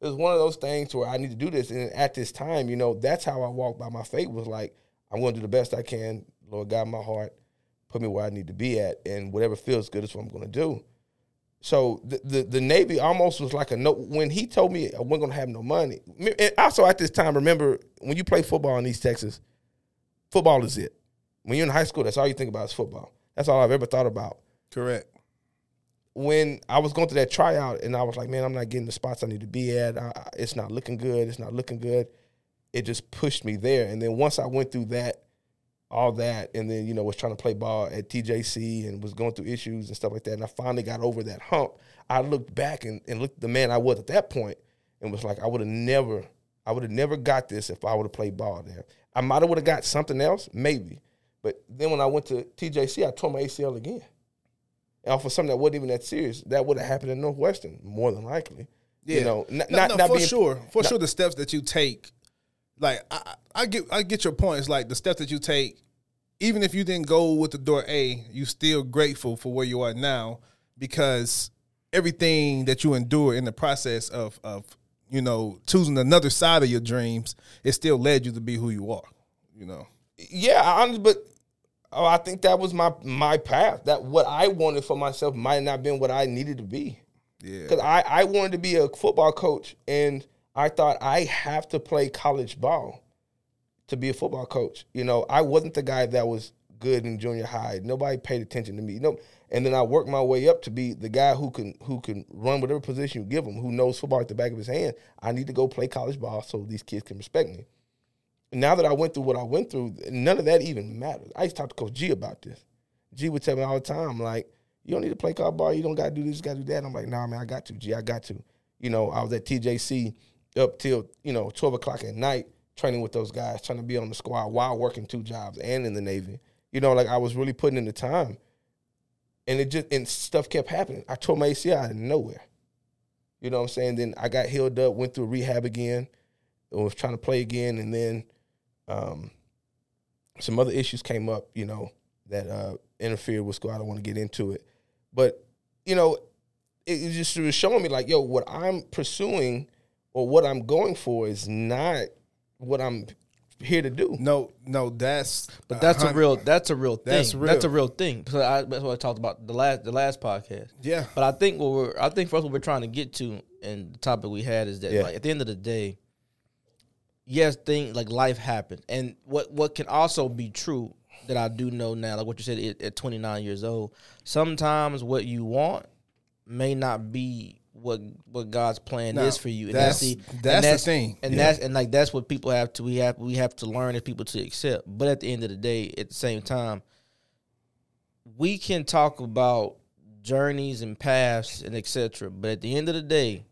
It was one of those things where I need to do this, and at this time, you know, that's how I walked by my faith. Was like, I'm going to do the best I can. Lord, God, my heart, put me where I need to be at, and whatever feels good is what I'm going to do. So the, the the Navy almost was like a no. When he told me I wasn't going to have no money. And also at this time, remember when you play football in East Texas, football is it. When you're in high school, that's all you think about is football. That's all I've ever thought about Correct. When I was going through that tryout and I was like, man, I'm not getting the spots I need to be at. I, it's not looking good. It's not looking good. It just pushed me there. And then once I went through that, all that, and then you know was trying to play ball at TJC and was going through issues and stuff like that, and I finally got over that hump. I looked back and, and looked the man I was at that point and was like, I would have never, I would have never got this if I would have played ball there. I might have would have got something else, maybe. But then when I went to TJC, I tore my ACL again. And of something that wasn't even that serious, that would have happened in Northwestern, more than likely. Yeah. You know, n- No, not, no, not for being, sure, for not- sure, the steps that you take, like I, I get, I get your point. It's like the steps that you take, even if you didn't go with the door A, you still grateful for where you are now because everything that you endure in the process of of you know choosing another side of your dreams, it still led you to be who you are. You know, Yeah, I honestly, but oh, I think that was my my path. That what I wanted for myself might not have been what I needed to be. yeah, Because I, I wanted to be a football coach, and I thought I have to play college ball to be a football coach. You know, I wasn't the guy that was good in junior high. Nobody paid attention to me. You know, and then I worked my way up to be the guy who can who can run whatever position you give him, who knows football at the back of his hand. I need to go play college ball so these kids can respect me. Now that I went through what I went through, none of that even matters. I used to talk to Coach G about this. G would tell me all the time, like, you don't need to play college ball. You don't got to do this, got to do that. I'm like, nah, man, I got to. G, I got to. You know, I was at TJC up till you know twelve o'clock at night training with those guys, trying to be on the squad while working two jobs and in the Navy. You know, like I was really putting in the time, and it just and stuff kept happening. I tore my ACL out of nowhere. You know what I'm saying? Then I got healed up, went through rehab again, and was trying to play again, and then um, some other issues came up. You know that uh, interfered with school. I don't want to get into it, but you know, it, it just was showing me like, yo, what I'm pursuing or what I'm going for is not what I'm here to do. No, no, that's But that's a real that's a real thing. That's That's, a real thing. So I, that's what I talked about the last the last podcast. Yeah. But I think what we're I think for us what we're trying to get to and the topic we had is that Yeah. like at the end of the day, yes, thing like life happens. And what what can also be true that I do know now, like what you said at, at 29 years old, sometimes what you want may not be what what God's plan No, is for you. And that's- the, that's and the thing. And Yeah. that's and like that's what people have to we have we have to learn as people to accept. But at the end of the day, at the same time, we can talk about journeys and paths and etc. But at the end of the day,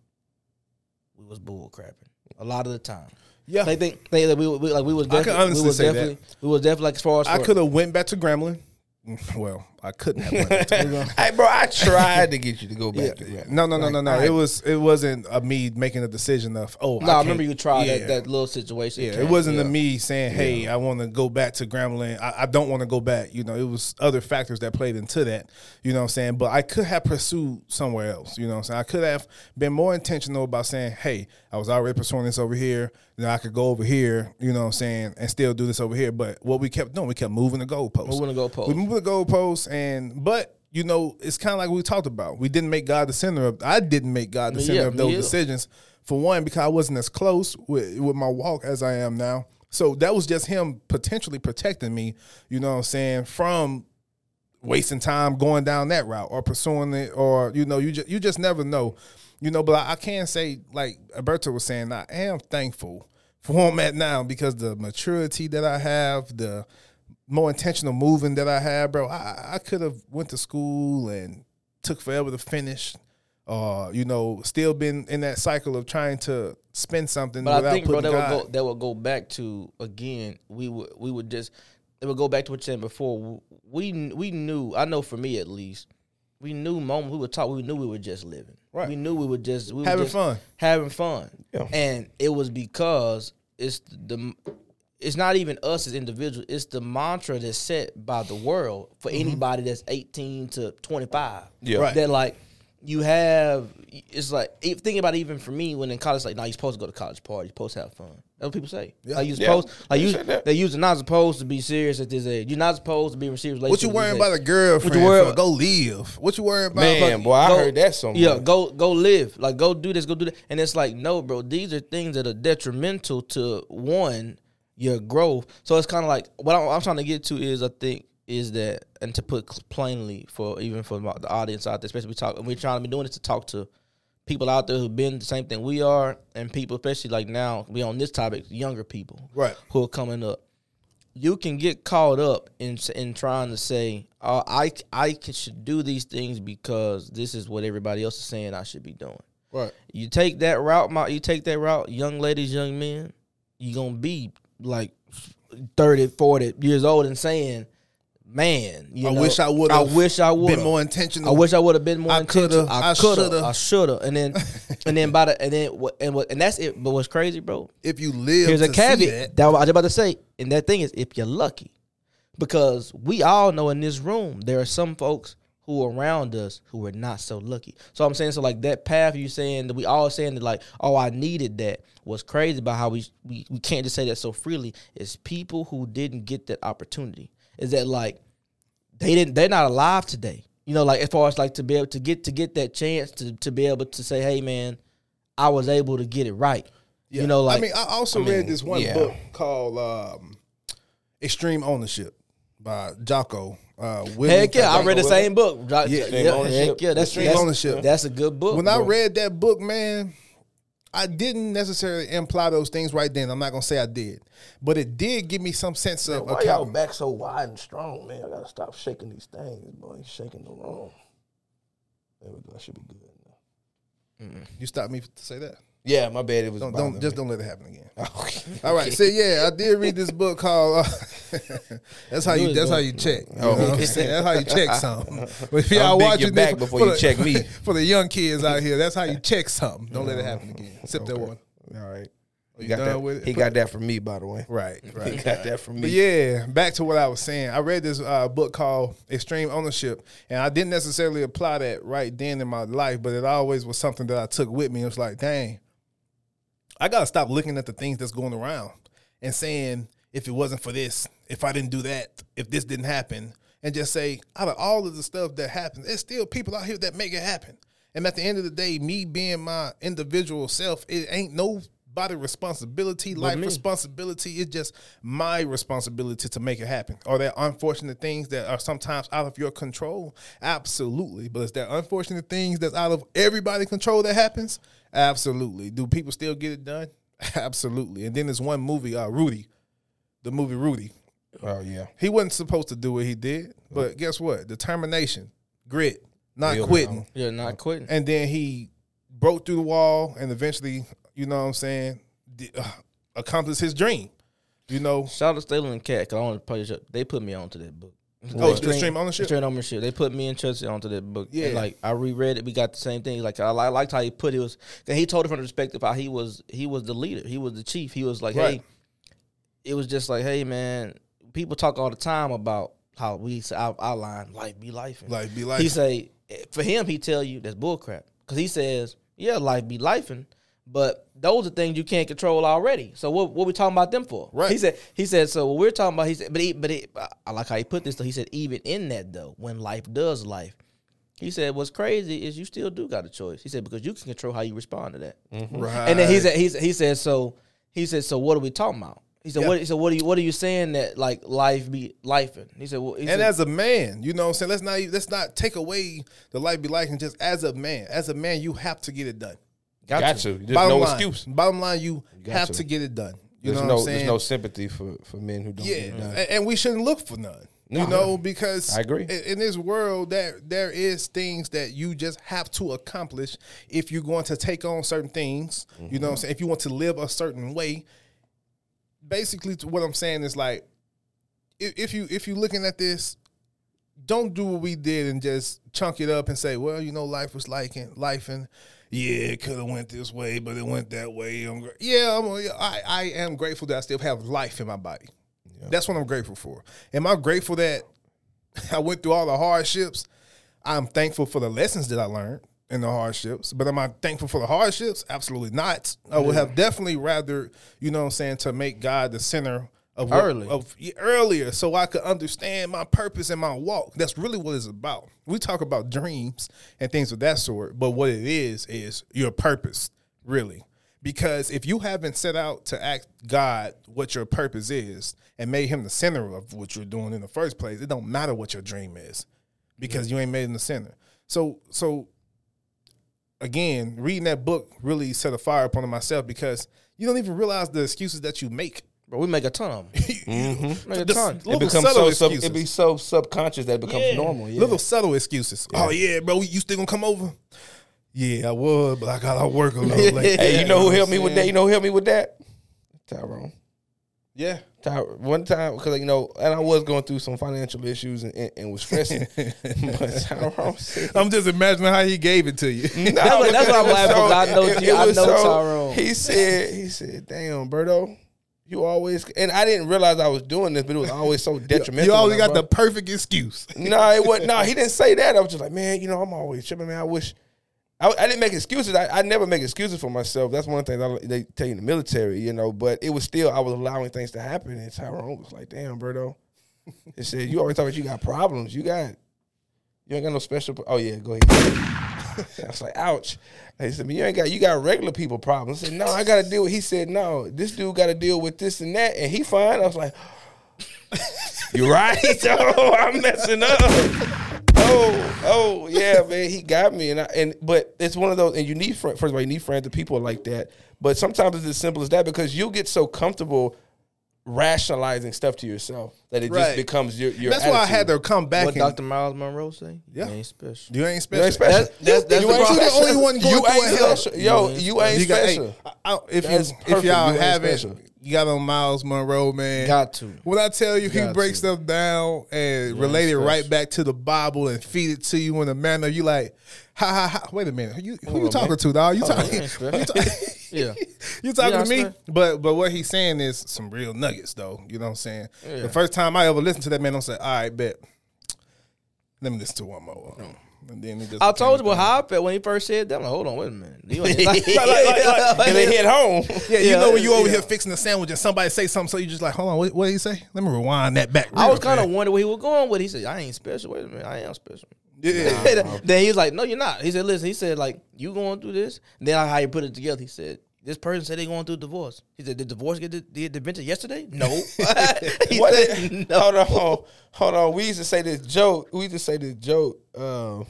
we was bull crapping a lot of the time. Yeah. They think they, that we, we like we was I can definitely, honestly we was say that. definitely we was definitely like as far as I could have went back to Grambling. Well, I couldn't have went back to Grambling. hey, bro, I tried to get you to go back Yeah. to that. No, no, no, no, no. It was it wasn't a me making a decision of oh. No, I, remember you tried yeah. that, that little situation. Yeah, it wasn't yeah. a me saying, "Hey, I want to go back to Grambling. I, I don't want to go back." You know, it was other factors that played into that. You know what I'm saying? But I could have pursued somewhere else. You know what I'm saying? I could have been more intentional about saying, "Hey, I was already pursuing this over here. Then I could go over here." You know what I'm saying? And still do this over here. But what we kept doing, we kept moving the goalposts. Moving the goalposts. We moved the goalposts, and but. You know, it's kind of like we talked about. We didn't make God the center of. I didn't make God the center either, of those decisions. For one, because I wasn't as close with with my walk as I am now. So that was just him potentially protecting me, you know what I'm saying, from wasting time going down that route or pursuing it or you know, you just you just never know. You know, but I, I can say like Alberto was saying, I am thankful for where I'm at now because the maturity that I have, the more intentional moving that I had, bro. I, I could have went to school and took forever to finish, Uh, you know, still been in that cycle of trying to spend something. But without I think, bro, putting that would go that would go back to again. We would we would just it would go back to what you said before. We we knew. I know for me at least, we knew moment we would talk. We knew we were just living. Right. We knew we were just we were Having just fun. having fun. Yeah. And it was because it's the it's not even us as individuals. It's the mantra that's set by the world for mm-hmm. anybody that's eighteen to twenty five. Yeah. Right. That like you have. It's like think about it even for me when in college. Like, nah, you're supposed to go to college party. You're supposed to have fun. That's what people say. Yeah. Like you Yeah. supposed like They you say they use not supposed to be serious at this age. You're not supposed to be in serious What you relationship. worrying at about this a girlfriend? What you worry for? Go live. What you worrying about? Man, boy, I Go- heard that so much. Yeah, go go live. Like go do this, go do that. And it's like, no, bro, these are things that are detrimental to one, your growth. So it's kind of like what I'm, I'm trying to get to is I think is that and to put plainly for even for my, the audience out there, especially we talk and we're trying to be doing this to talk to people out there who've been the same thing we are and people especially like now we on this topic younger people Right. who are coming up you can get caught up in in trying to say, uh, I I can, should do these things because this is what everybody else is saying I should be doing. Right. You take that route, my you take that route, young ladies, young men, you gonna be like 30, 40 years old and saying, "Man, you I know, wish I would've I wish I would Been more intentional. I wish I would have been more I intentional. I I coulda, shoulda. I shoulda, and then, and then by the, and then, what, and what, and that's it. But what's crazy, bro? if you live, Here's a caveat that, that I was about to say, and that thing is if you're lucky, because we all know in this room there are some folks who are around us who are not so lucky. So I'm saying, so like that path you saying that we all saying that like, oh, I needed that was crazy about how we we, we can't just say that so freely. Is people who didn't get that opportunity. Is that like they didn't they're not alive today. You know, like as far as like to be able to get to get that chance to to be able to say, hey man, I was able to get it right. Yeah. You know, like I mean, I also I mean, read this one yeah. book called um, "Extreme Ownership" by Jocko. Uh, Heck yeah, I read the same book. Yeah, Extreme yeah, heck yeah, that's, Extreme that's, Ownership. That's a good book. When I read that book, man, I didn't necessarily imply those things right then. I'm not gonna say I did, but it did give me some sense of Why y'all back so wide and strong, man? I gotta stop shaking these things, boy. You're shaking the wrong. There we go. I should be good. Now. You stopped me to say that. Yeah, my bad. It was Don't, don't just me. don't let it happen again. Okay. All right. So yeah, I did read this book called. Uh, that's how you. That's how you check. You Oh, know okay. That's how you check something. But if I'll y'all dig watching your back this before for you the- check me. for the young kids out here, that's how you check something. Don't let it happen again. Sip that one. All right. He you got done that. with it? He got that from me, by the way. Right. right. He Right. got that from But me. yeah, back to what I was saying. I read this uh, book called Extreme Ownership, and I didn't necessarily apply that right then in my life, but it always was something that I took with me. It was like, dang, I gotta stop looking at the things that's going around and saying, if it wasn't for this, if I didn't do that, if this didn't happen, and just say, out of all of the stuff that happens, there's still people out here that make it happen. And at the end of the day, me being my individual self, it ain't nobody responsibility, life me. responsibility. It's just my responsibility to make it happen. Are there unfortunate things that are sometimes out of your control? Absolutely. But is there unfortunate things that's out of everybody's control that happens? Absolutely. Do people still get it done? Absolutely. And then there's one movie, uh, Rudy, the movie Rudy. Oh yeah. He wasn't supposed to do what he did, but guess what? Determination, grit, not Will quitting. Yeah, not quitting. And then he broke through the wall and eventually, you know what I'm saying, di- uh, accomplished his dream. You know, Shout out to Staley and Cat, cause I want to play. They put me onto that book. Oh, Extreme Ownership? Extreme ownership. They put me and Chelsea onto that book. Yeah. And like I reread it. We got the same thing. Like I, I liked how he put it was. He told it from the perspective how he was. He was the leader. He was the chief. He was like, Right. hey, it was just like, hey man, people talk all the time about how we outline life be life. Life be life. He say for him, he tell you that's bullcrap. Cause he says, yeah, life be lifing, but those are things you can't control already. So what what we talking about them for? Right. He said he said so. What we're talking about. He said, but he, but he, I like how he put this. Though he said even in that though, when life does life. He said, "What's crazy is you still do got a choice." He said because you can control how you respond to that. Mm-hmm. right. And then he said, he said, he said, so he said, so what are we talking about? He said, Yeah. what? He said, what are you, what are you saying that like life be lifing? He said, well, he and said, as a man, you know what I'm saying? Let's not let's not take away the life be like and just as a man. As a man, you have to get it done. Got, to. There's bottom no line, excuse. Bottom line, you Got have to. to. get it done. You There's know no what I'm saying? there's no sympathy for, for men who don't Yeah, get it done. and, and we shouldn't look for none. No. You know, because I agree. In, in this world, there there is things that you just have to accomplish if you're going to take on certain things. You know, what I'm saying if you want to live a certain way. Basically, what I'm saying is like, if, if you if you're looking at this, don't do what we did and just chunk it up and say, well, you know, life was like and life and yeah, it could have went this way, but it went that way. I'm yeah, I'm, I I am grateful that I still have life in my body. That's what I'm grateful for. Am I grateful that I went through all the hardships? I'm thankful for the lessons that I learned in the hardships. But am I thankful for the hardships? Absolutely not. I would have definitely rather, you know what I'm saying, to make God the center of what, Early. of earlier so I could understand my purpose and my walk. That's really what it's about. We talk about dreams and things of that sort, but what it is is your purpose, really. Because if you haven't set out to ask God what your purpose is and made him the center of what you're doing in the first place, it don't matter what your dream is because you ain't made him the center. So so again, reading that book really set a fire upon myself because you don't even realize the excuses that you make. Bro, we make a ton of them. Make a ton. s- It becomes so sub, it be so subconscious that it becomes Yeah. normal. Yeah. Little subtle excuses. Oh yeah, bro, you still gonna come over? Yeah, I would, but I gotta work a little late. Hey, you know who helped me with that? You know who helped me with that? Tyrone. Yeah. Ty- one time, because you know, and I was going through some financial issues and, and, and was stressing. but Tyrone said, I'm just imagining how he gave it to you. No, That's what- that's what I'm because it was laughing for, 'cause I know you- I was know Tyrone. He said, he said, "Damn, Berto, you always." And I didn't realize I was doing this, but it was always so detrimental. you always got the perfect excuse. No, it wasn't. No, he didn't say that. I was just like, man, you know, I'm always tripping. Man, I wish. I, I didn't make excuses. I, I never make excuses for myself. That's one thing I, they tell you in the military, you know. But it was still I was allowing things to happen. And Tyrone was like, "Damn, Berto," he said, "You always talk about you got problems. You got, you ain't got no special. pro- Oh yeah, go ahead." I was like, "Ouch." He said, you ain't got. You got regular people problems." I said, "No, I got to deal with." He said, "No, this dude got to deal with this and that, and he fine." I was like. "You're right? Oh, I'm messing up. Oh, oh, yeah, man. He got me, and I, and but it's one of those, and you need fri- first of all, you need friends and people like that. But sometimes it's as simple as that because you'll get so comfortable rationalizing stuff to yourself that it Right. just becomes your your. That's why I had to come back. What Dr. Myles Munroe say? Yeah. You ain't special. You ain't special. You ain't special. That's- that's- that's you the ain't. You the only one going you through ain't a hell. special. Yo, you ain't You got- hey, special. I- I- if That's you, if y'all You haven't, special. you got on Myles Munroe, man. Got to. When I tell you, he Got breaks to. stuff down and relate it right back to the Bible and feed it to you in a manner you like. Ha ha ha! Wait a minute, you, who you on, talking man. to, dog? You Hold on, talking? you ain't special. you talking- Yeah. You talking Yeah, to me? Swear. But but what he's saying is some real nuggets, though. You know what I'm saying? Yeah. The first time I ever listened to that man, I'm saying, all right, bet. Let me listen to one more. And then it just I told you about how I felt when he first said that. I'm like, hold on, wait a minute. You ain't, Like, like, like, and it hit home. Yeah, you Yeah, know when you over yeah. here fixing the sandwich and somebody say something, so you just like, hold on, what, what did he say? Let me rewind that back. I was kind of wondering where he was going with. He said, "I ain't special." Wait a minute, I am special. Yeah. then he was like, "No, you're not." He said, "Listen," he said, "Like you going through this." And then like, how he put it together, he said, "This person said they going through divorce." He said, "Did divorce get the, get invented yesterday?" No. he What said, is- "No." Hold on, hold on. We used to say this joke. We used to say this joke. Um,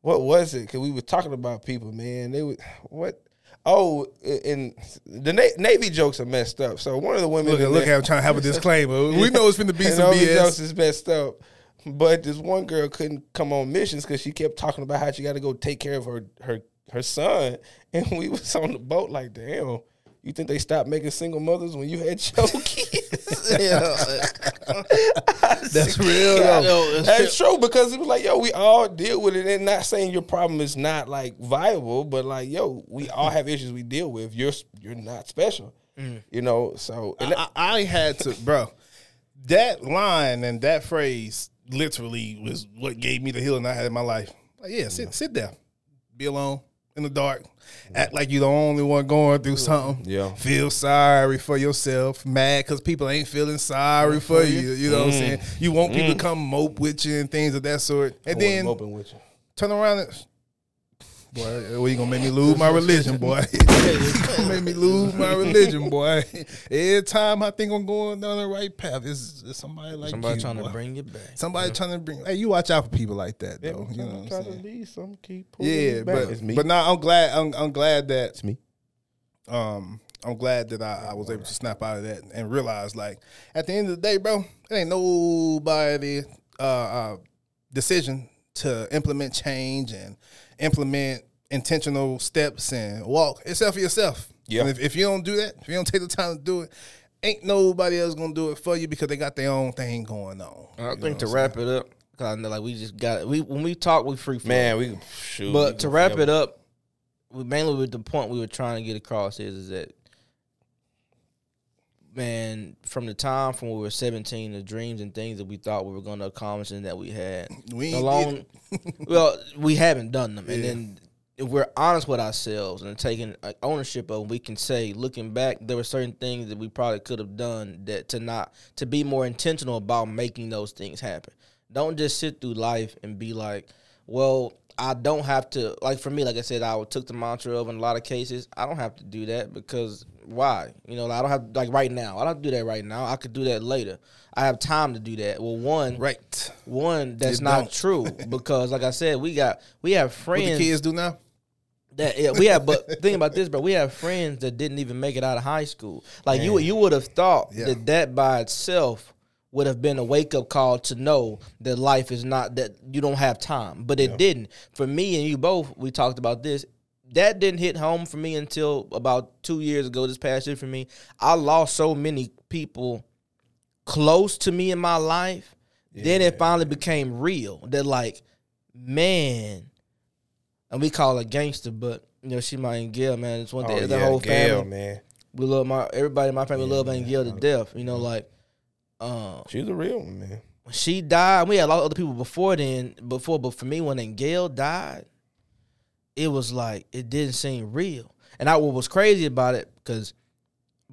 what was it? Because we were talking about people, man. They would what? Oh, and the Na- Navy jokes are messed up. So one of the women, Look, in at look at him trying to have a disclaimer. We know it's finna be and some all these jokes BS. is messed up. But this one girl couldn't come on missions because she kept talking about how she got to go take care of her her her son, and we was on the boat like, damn. You think they stopped making single mothers when you had your kids? That's real. Though. That's true because it was like, yo, we all deal with it, and not saying your problem is not like viable, but like, yo, we all have issues we deal with. You're you're not special, mm. you know. So and I, I had to, bro. That line and that phrase literally was what gave me the healing I had in my life. Like, yeah, sit sit there, be alone in the dark, act like you're the only one going through something. Yeah. feel sorry for yourself, mad because people ain't feeling sorry for you. You know what I'm saying? You want people to come mope with you and things of that sort, and then open with you. turn around and. Boy, well, you gonna make me lose my religion, boy. you gonna make me lose my religion, boy. Every time I think I'm going down the right path, it's, it's somebody like Somebody you, trying boy. to bring you back. Somebody trying to bring. Hey, you watch out for people like that, though. you know what I'm trying to saying? leave some, keep pulling Yeah, back. but it's me. but now I'm glad. I'm, I'm glad that it's me. um I'm glad that I, I was able to snap out of that and realize like at the end of the day, bro, it ain't nobody uh, uh decision to implement change and implement intentional steps and walk except for yourself. Yeah. And if, if you don't do that, if you don't take the time to do it, ain't nobody else gonna do it for you because they got their own thing going on. I think to what I'm wrap it up, cause I know like we just got we when we talk we free flow. Man, we shoot. But to wrap it up, we, mainly with the point we were trying to get across is, is that man, from the time from when we were seventeen, the dreams and things that we thought we were going to accomplish and that we had, We along, well, we haven't done them, and then. If we're honest with ourselves and taking ownership of, we can say, looking back, there were certain things that we probably could have done that to not to be more intentional about making those things happen. Don't just sit through life and be like, well, I don't have to like for me, like I said, I took the mantra of in a lot of cases. I don't have to do that because why? You know, I don't have like right now. I don't do that right now. I could do that later. I have time to do that. Well, one, Right. one that's You not don't. true because, like I said, we got we have What friends the kids do now? that yeah, we have, but think about this, bro. We have friends that didn't even make it out of high school. Like you, you would have thought Yeah. that that by itself would have been a wake up call to know that life is not that you don't have time, but it didn't. For me and you both, we talked about this. That didn't hit home for me until about two years ago. This past year for me, I lost so many people close to me in my life. then it finally became real. That like, man, and we call her gangster, but you know she my Aunt Gail, man. It's one thing. Oh, the yeah, whole Gail, family, man. we love my everybody in my family love Aunt Gail to death. You know, like, um, She's a real one, man. she died. We had a lot of other people before then, before, but for me, when Aunt Gail died, it was like it didn't seem real. And I what was crazy about it because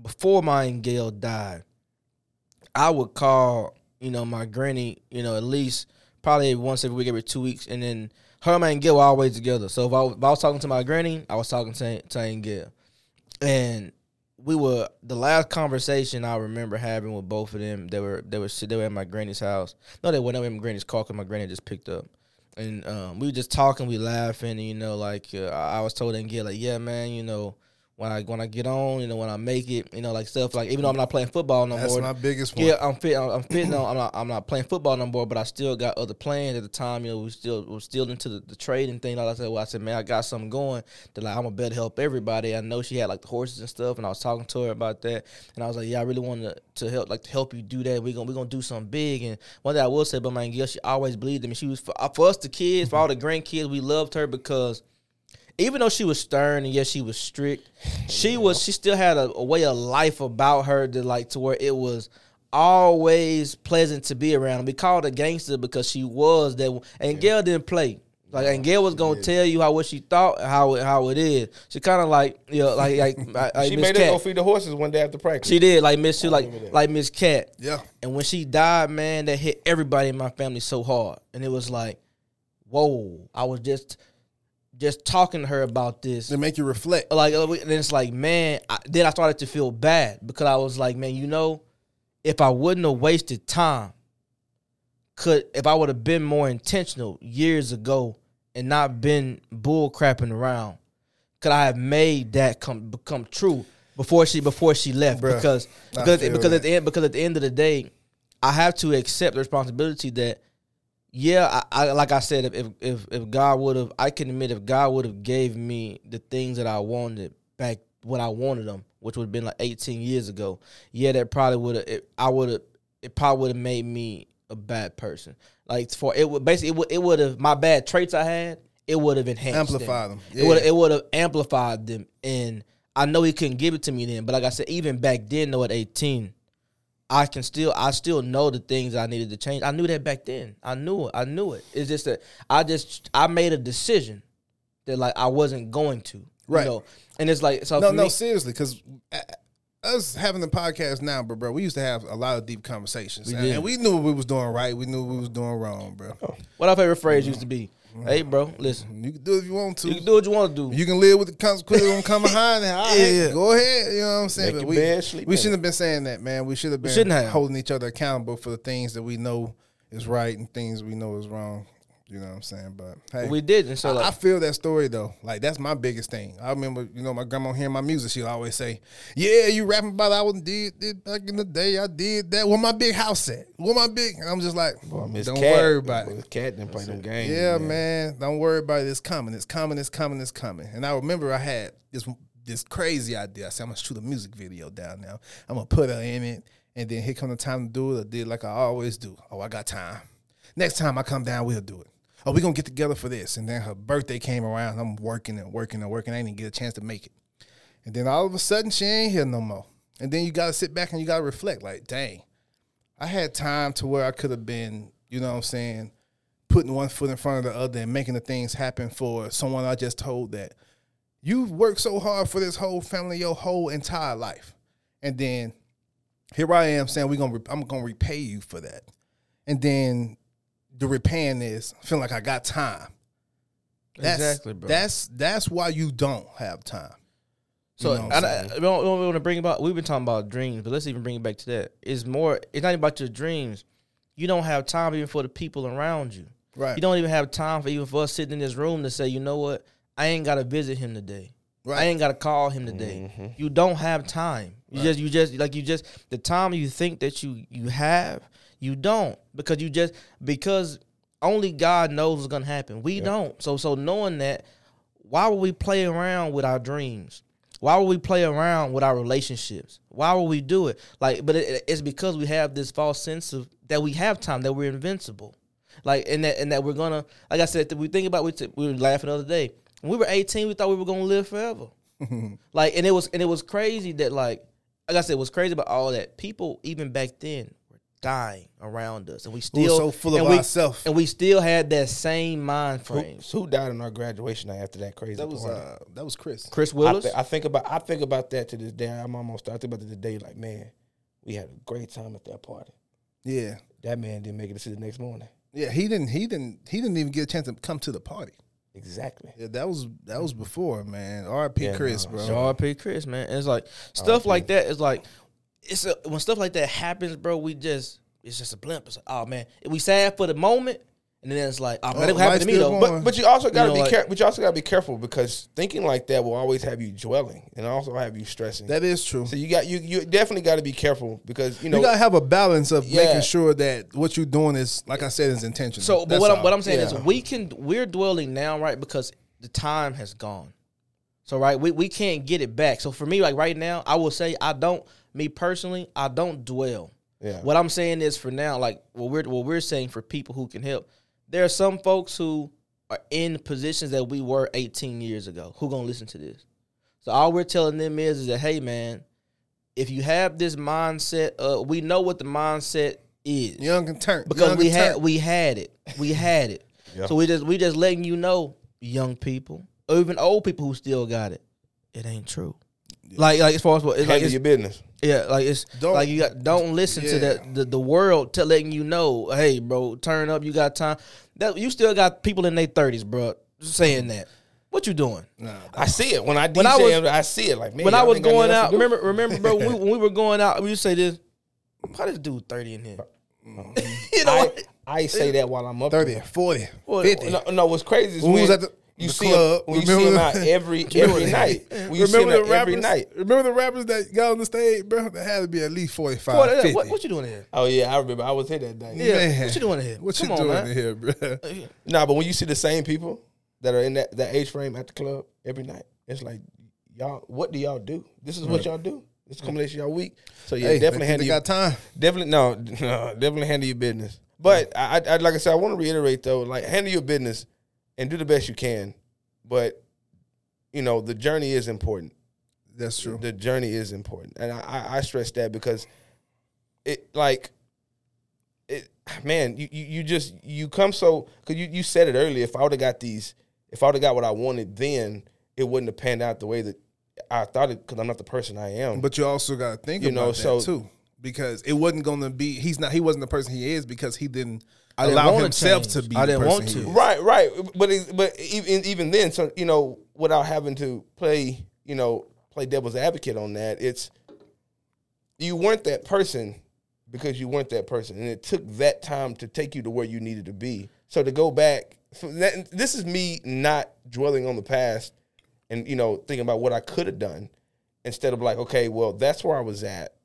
before my Aunt Gail died, I would call you know my granny, you know at least probably once every week, every two weeks, and then her and Gail were always together. So if I, if I was talking to my granny, I was talking to, to Gail, and we were the last conversation I remember having with both of them. They were they were they were at my granny's house. No, they weren't at my granny's car because my granny just picked up, and um, we were just talking, we laughing, and you know, like uh, I was told Gail, like, yeah, man, you know, when I when I get on, you know, when I make it, you know, like stuff like even though I'm not playing football no That's more. my biggest one. Yeah, I'm fit. I'm, I'm fit. No, I'm not. I'm not playing football no more. But I still got other plans at the time. You know, we still we are still into the, the trading thing. Like I said, well, I said, man, I got something going that like I'm gonna better help everybody. I know she had like the horses and stuff, and I was talking to her about that. And I was like, yeah, I really want to, to help like to help you do that. We're gonna we gonna do something big. And one thing I will say about my girl, she always believed in me. She was for, for us the kids, for all the grandkids, we loved her because even though she was stern and yes, she was strict, she was she still had a, a, way of life about her that like to where it was always pleasant to be around. We called her gangster because she was that. And yeah. Gail didn't play. Like and Gail was gonna tell you how what she thought how it, how it is. She kind of like you know like like, like she made her go feed the horses one day after practice. She did like Miss she like like Miss Cat. Yeah. And when she died, man, that hit everybody in my family so hard, and it was like, whoa! I was just just talking to her about this. To make you reflect. Like, uh, then it's like, man, I, then I started to feel bad because I was like, man, you know, if I wouldn't have wasted time, could if I would have been more intentional years ago and not been bull crapping around, could I have made that come become true before she before she left? Bruh, because because because at the end because at the end of the day, I have to accept the responsibility that yeah, I, I, like I said, if if if God would have, I can admit if God would have gave me the things that I wanted back when I wanted them, which would have been like 18 years ago. Yeah, that probably would have. I would have. It probably would have made me a bad person. Like for it would basically it would it would have my bad traits I had. It would have enhanced amplified them. them. Yeah. It would it would have amplified them, and I know he couldn't give it to me then. But like I said, even back then, though at 18 I can still I still know the things I needed to change. I knew that back then. I knew it. I knew it. It's just that I just I made a decision that like I wasn't going to. Right. You know? And it's like so No, no, me, seriously, because us having the podcast now, bro, bro, we used to have a lot of deep conversations. We and, and, we knew what we was doing right. We knew what we was doing wrong, bro. What our favorite phrase used to be. Hey, bro, listen. You can do it if you want to. You can do what you want to do. You can live with the consequences on coming behind. All right, yeah. go ahead. You know what I'm saying? Make but we, bed, we shouldn't have been saying that, man. We should have been holding each other accountable for the things that we know is right and things we know is wrong. You know what I'm saying? But hey, we didn't. so like, I feel that story though. Like that's my biggest thing. I remember, you know, my grandma hearing my music. She'll always say, "Yeah, you rapping about I was did, back in the day. I did that. Where my big house at? Where my big?" And I'm just like, don't Cat, worry about it. Cat didn't play no games. Yeah, man. man. Don't worry about it. It's coming. It's coming. It's coming. It's coming. And I remember I had this this crazy idea. I said, I'm gonna shoot a music video down now. I'm gonna put her in it, and then here come the time to do it. I did like I always do. Oh, I got time. Next time I come down, we'll do it oh, we gonna get together for this. And then her birthday came around. I'm working and working and working. I didn't get a chance to make it. And then all of a sudden, she ain't here no more. And then you gotta sit back and you gotta reflect. Like, dang, I had time to where I could have been, you know what I'm saying, putting one foot in front of the other and making the things happen for someone I just told that you've worked so hard for this whole family your whole entire life. And then here I am saying we're gonna I'm gonna repay you for that. And then the repaying is feeling like I got time. That's, exactly, bro. That's that's why you don't have time. So you know I, I, we, don't, want to bring about. We've been talking about dreams, but let's even bring it back to that. It's more. It's not about your dreams. You don't have time even for the people around you. Right. You don't even have time for even for us sitting in this room to say, you know what, I ain't got to visit him today. Right. I ain't got to call him today. Mm-hmm. You don't have time. You right. just you just like you just the time you think that you you have you don't because you just because only God knows what's gonna happen. We don't. So so knowing that, why would we play around with our dreams? Why would we play around with our relationships? Why would we do it? Like, but it, it's because we have this false sense of that we have time, that we're invincible, like, and that and that we're gonna, like I said, we think about we t- we were laughing the other day. When we were eighteen, we thought we were gonna live forever. like, and it was and it was crazy that like, like I said, it was crazy about all that. People even back then dying around us, and we still so full of ourselves, and we still had that same mind frame. Who, who died in our graduation night after that crazy? That was uh, that was Chris. Chris Willis. I, th- I, think about I think about that to this day. I'm almost I think about it today. Like man, we had a great time at that party. Yeah, that man didn't make it to the next morning. Yeah, he didn't. He didn't. He didn't even get a chance to come to the party. Exactly. Yeah, that was that was before, man. R.P. Yeah, Chris, no, bro. R.I.P. Chris, man. And it's like stuff like that is like it's a, when stuff like that happens, bro. We just it's just a blimp. It's like, oh man, we sad for the moment, and then it's like, oh, Oh, that didn't happen to me though. But. But you also got to know, be like- careful. But you also got to be careful because thinking like that will always have you dwelling and also have you stressing. That is true. so you got you you definitely got to be careful because you know you gotta have a balance of Yeah. making sure that what you're doing is, like I said, is intentional. So, but That's what I'm all. what I'm saying is we can we're dwelling now, right? Because the time has gone. So right, we, we can't get it back. So for me, like right now, I will say I don't me personally, I don't dwell. Yeah. What I'm saying is for now, like what we're what we're saying for people who can help, there are some folks who are in positions that we were 18 years ago who gonna listen to this. So all we're telling them is, is that hey man, if you have this mindset, uh, we know what the mindset is young and turn because young we had turn. we had it, we had it. Yeah. So we just we just letting you know, young people, or even old people who still got it, it ain't true. Like like as far as what it's like it's, your business. Yeah, like it's Don't- like you got don't listen to that the, the world to letting you know, hey bro, turn up, you got time. That you still got people in their thirties, bro, saying that. What you doing? Nah, I see it when I DJ. When I was- I see it like man. when I y'all was going nothing else out, remember remember bro, when we, when we were going out, we used to say this. Why this dude thirty in here? Mm. you know I. I say that while I'm up 30, 40, 50. No, no, what's crazy is When we when was at the- you the see club, him, when you see him remember- out every every night. When you see him remember out the every rappers? night. Remember the rappers that got on the stage, bro? There had to be at least 45, What, 50. what, what you doing here? Oh yeah, I remember. I was here that day. Yeah, Man. what you doing here? What Come you on, doing man. here, bro? Uh, nah, but when you see the same people that are in that, that age frame at the club every night, it's like y'all. What do y'all do? This is what y'all do. This combination y'all week. So yeah, Hey, definitely handle they your, got time. definitely no, no, definitely handle your business. But I, I, I like I said, I want to reiterate though, like handle your business and do the best you can. But you know, the journey is important. That's true. The journey is important, and I, I, I stress that because it like it. Man, you, you, you just you come so because you, you said it earlier. If I would have got these, if I would have got what I wanted, then it wouldn't have panned out the way that I thought it. Because I'm not the person I am. But you also got to think You about know, that so- too, because it wasn't going to be. He's not. He wasn't the person he is because he didn't I didn't allow wanna himself to be. I the didn't person want to. Right, right. But it, but even even then, so you know, without having to play, you know, play devil's advocate on that, it's you weren't that person because you weren't that person, and it took that time to take you to where you needed to be. So to go back, so that, this is me not dwelling on the past and you know thinking about what I could have done instead of like, okay, well, that's where I was at,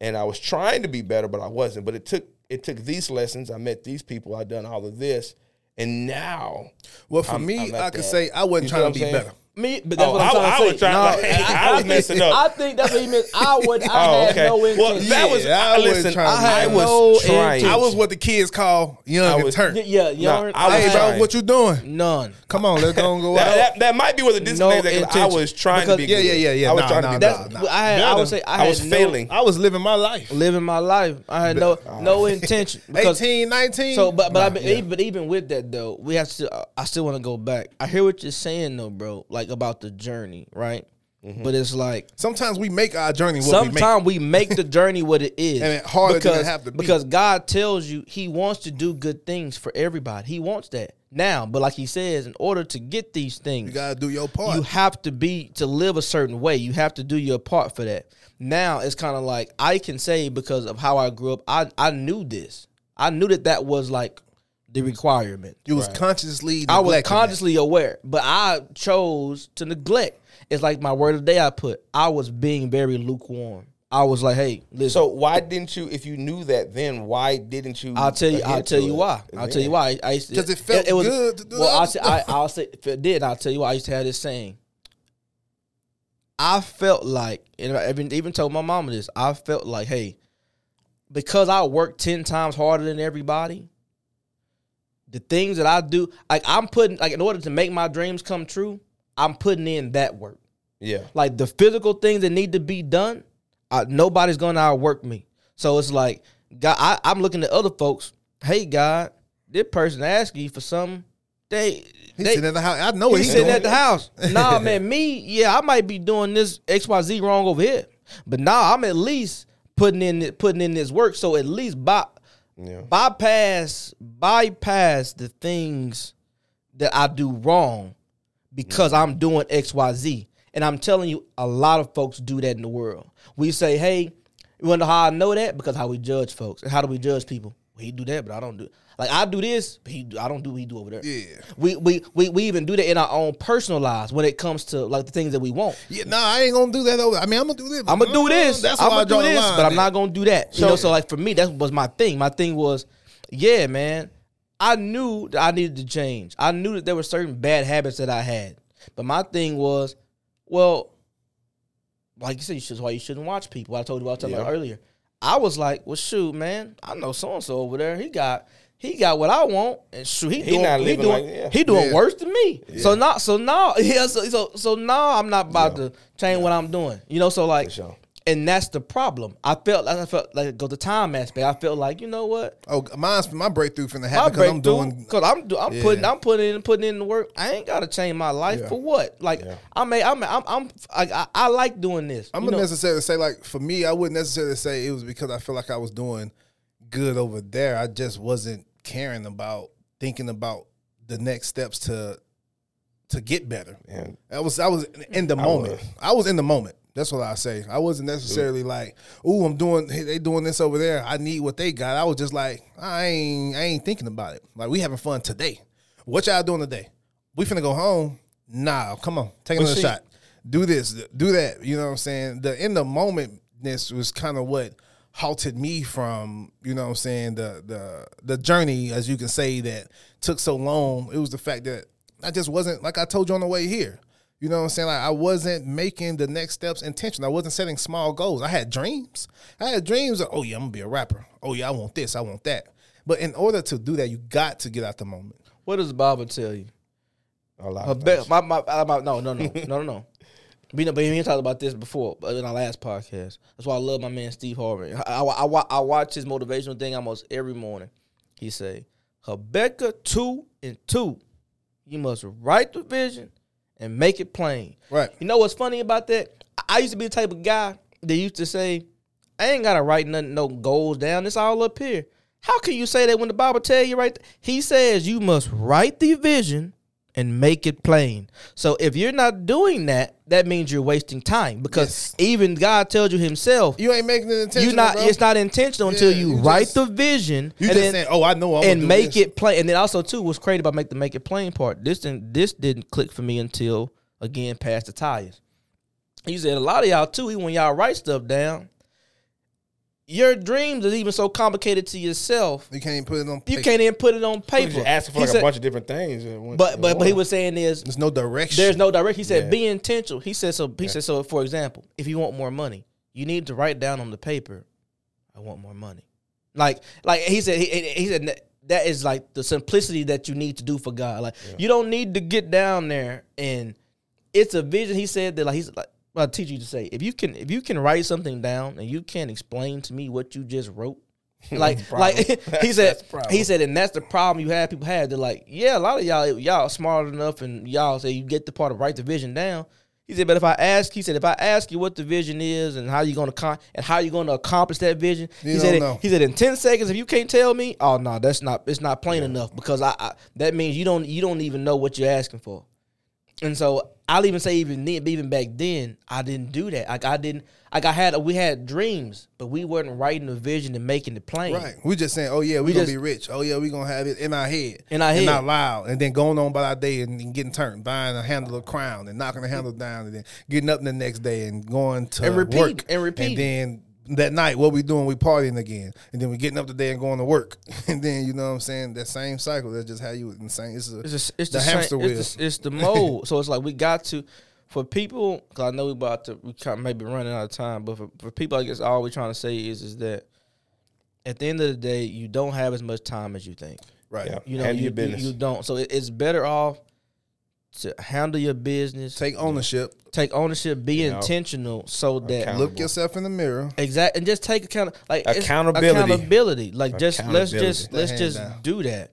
and I was trying to be better, but I wasn't. But it took it took these lessons. I met these people. I done all of this, and now Well, for I'm- me, I'm I could that. say I wasn't You trying to be saying? better. Me, but that's Oh, what I'm I- trying I to say. was trying- I was think- messing up. I think that's what he meant. I would. I Oh, had okay. no Well, that was Yeah, I I wasn't listen. trying I, be I had was no trying. intention. I was what the kids call young I and was- turn. Yeah, young. I was hey, bro, what you doing? none. Come on, let's go and go That, out. that, that might be where the disconnect. No is, 'cause I was trying Because- to be. Yeah, good. yeah, yeah, yeah. I was Nah, trying nah, to be nah, better. That's. I had. I Better. would say I, I was failing. I was living my life. living my life. I had no oh. no intention because 18, 19. So, but but I Nah, but, even, but even with that though, we have to. I still want to go back. I hear what you're saying though, bro. Like about the journey, right? Mm-hmm. But it's like Sometimes we make our journey what we make. sometimes we make the journey what it is, And it harder than because have to be. because God tells you He wants to do good things for everybody. He wants that now. But like He says, in order to get these things, You gotta do your part. you have to be to live a certain way. You have to do your part for that. Now it's kind of like I can say because of how I grew up, I I knew this. I knew that that was like the requirement. you was consciously. I was neglecting consciously aware, but I chose to neglect. It's like my word of the day I put. I was being very lukewarm. I was like, hey, listen. So why didn't you? If you knew that, then why didn't you? I'll tell you. I'll tell you it? why. I'll tell you why. I used to 'Cause it felt good to do well, that I'll say, I, I'll say if it did. I'll tell you why. I used to have this saying. I felt like, and I even even told my mama this. I felt like, hey, because I work ten times harder than everybody. The things that I do, like I'm putting, like in order to make my dreams come true, I'm putting in that work. Yeah. Like the physical things that need to be done, uh, nobody's gonna outwork me. So it's like, God, I, I'm looking at other folks. Hey, God, this person asking you for something. They, He they sitting at the house. I know he's he's sitting doing. at the house. Nah, man, me, yeah, I might be doing this X Y Z wrong over here, but nah, I'm at least putting in putting in this work. So at least by, Yeah. bypass bypass the things that I do wrong because I'm doing X Y Z. And I'm telling you, a lot of folks do that in the world. We say, hey, you wonder how I know that? Because how we judge folks. And how do we judge people? Well, he do that, but I don't do. Like I do this, but he I don't do what he do over there. Yeah. We, we we we even do that in our own personal lives when it comes to like the things that we want. Yeah, nah, I ain't gonna do that over. I mean, I'm gonna do this. I'm gonna do uh, this. That's I'm gonna do this, line but I'm not gonna do that. you know, so like for me, that was my thing. My thing was, yeah, man. I knew that I needed to change. I knew that there were certain bad habits that I had, but my thing was, well, like you said, you should, why you shouldn't watch people. I told you what I was talking about earlier. I was like, well, shoot, man, I know so and so over there. He got he got what I want, and shoot, he, He doing not he doing like- yeah. he doing Yeah. worse than me. So now, so now, yeah, so so, so now I'm not about to change what I'm doing. You know, so like, sure. and that's the problem. I felt like I felt like go the time aspect. I felt like you know what. Oh, mine's my breakthrough from the happen because I'm doing. cause I'm do, I'm Yeah. putting I'm putting in putting in the work. I ain't gotta change my life Yeah. for what? Like I may I'm I'm I'm I, I, I like doing this. I'm know? necessarily say like for me, I wouldn't necessarily say it was because I feel like I was doing good over there. I just wasn't caring about thinking about the next steps to to get better. Yeah. I was I was in the moment. was. I was in the moment. That's what I say. I wasn't necessarily like, "Ooh, I'm doing. Hey, they doing this over there. I need what they got." I was just like, I ain't. I ain't thinking about it. Like we having fun today. What y'all doing today? We finna go home. Nah, come on, take another shot. Do this. Do that. You know what I'm saying? The in the momentness was kind of what halted me from you know what I'm saying the the the journey as you can say that took so long. It was the fact that I just wasn't like I told you on the way here. You know what I'm saying? Like I wasn't making the next steps intentional. I wasn't setting small goals. I had dreams. I had dreams of, oh yeah, I'm gonna be a rapper. Oh yeah, I want this, I want that. But in order to do that, you got to get out the moment. What does the Bible tell you? A lot A of be- my, my, my, my- no, no, no, no, no, no. We know, but we talked about this before in our last podcast. That's why I love my man Steve Harvey. I, I, I, I watch his motivational thing almost every morning. He say, Habakkuk two and two, you must write the vision and make it plain. Right. You know what's funny about that? I- used to be the type of guy that used to say, I ain't gotta write nothing, no goals down. It's all up here. How can you say that when the Bible tell you right? th- He says you must write the vision and make it plain. So if you're not doing that, that means you're wasting time because Yes. even God tells you Himself, You ain't making it intentional. you not. bro. It's not intentional until Yeah, you, you write just- the vision You and just then saying, "Oh, I know I'm and make this. it plain. And then also too, what's crazy about make the make it plain part. This didn't this didn't click for me until again past the tires. He said a lot of y'all too. Even when y'all write stuff down, your dreams is even so complicated to yourself. You can't even put it on. You paper. can't even put it on paper. You're asking for like said- a bunch of different things. one- but but but he was saying is There's no direction. there's no direct. He said Yeah. be intentional. He said so. He said so. For example, if you want more money, you need to write down on the paper, "I want more money." Like like he said. He, he said that- that is like the simplicity that you need to do for God. Like you don't need to get down there and it's a vision. He said that like he's like. I'll teach you to say if you can if you can write something down and you can't explain to me what you just wrote, like like he said That's the problem. he said and that's the problem you have people have. They're like yeah a lot of y'all y'all smart enough and y'all say you get the part of write the vision down. He said but if i ask he said if i ask you what the vision is and how you're going to con- and how you're going to accomplish that vision You he said know. he said in 10 seconds if you can't tell me oh no that's not it's not plain enough because I, I that means you don't you don't even know what you're asking for. And so I'll even say even then, even back then, I didn't do that. Like I didn't like I had we had dreams, but we weren't writing the vision and making the plain. Right. We just saying, oh yeah, we, We gonna just- be rich. Oh yeah, we gonna have it in our head. In our and head. not loud. And then going on by our day and, and getting turned, buying a handle of crown and knocking the handle down and then getting up the next day and going to And repeat, work. and repeat. And then that night, what we doing, we partying again. And then we getting up today and going to work. and then you know what I'm saying? That same cycle. That's just how you insane. It's, a, It's just, it's the, the, hamster same, wheel. It's the, it's the mold. so it's like we got to for people because I know we about to we kind of maybe running out of time, but for, for people, I guess all we're trying to say is is that at the end of the day, you don't have as much time as you think. right. Yeah. You know, Handle you, your business. you, you don't. So it, it's better off to handle your business, take, ownership. Take ownership. ownership, be Yeah. intentional, so that Look yourself in the mirror. Exact, and just take account like Accountability. Accountability, like just let's just let's just down. do that.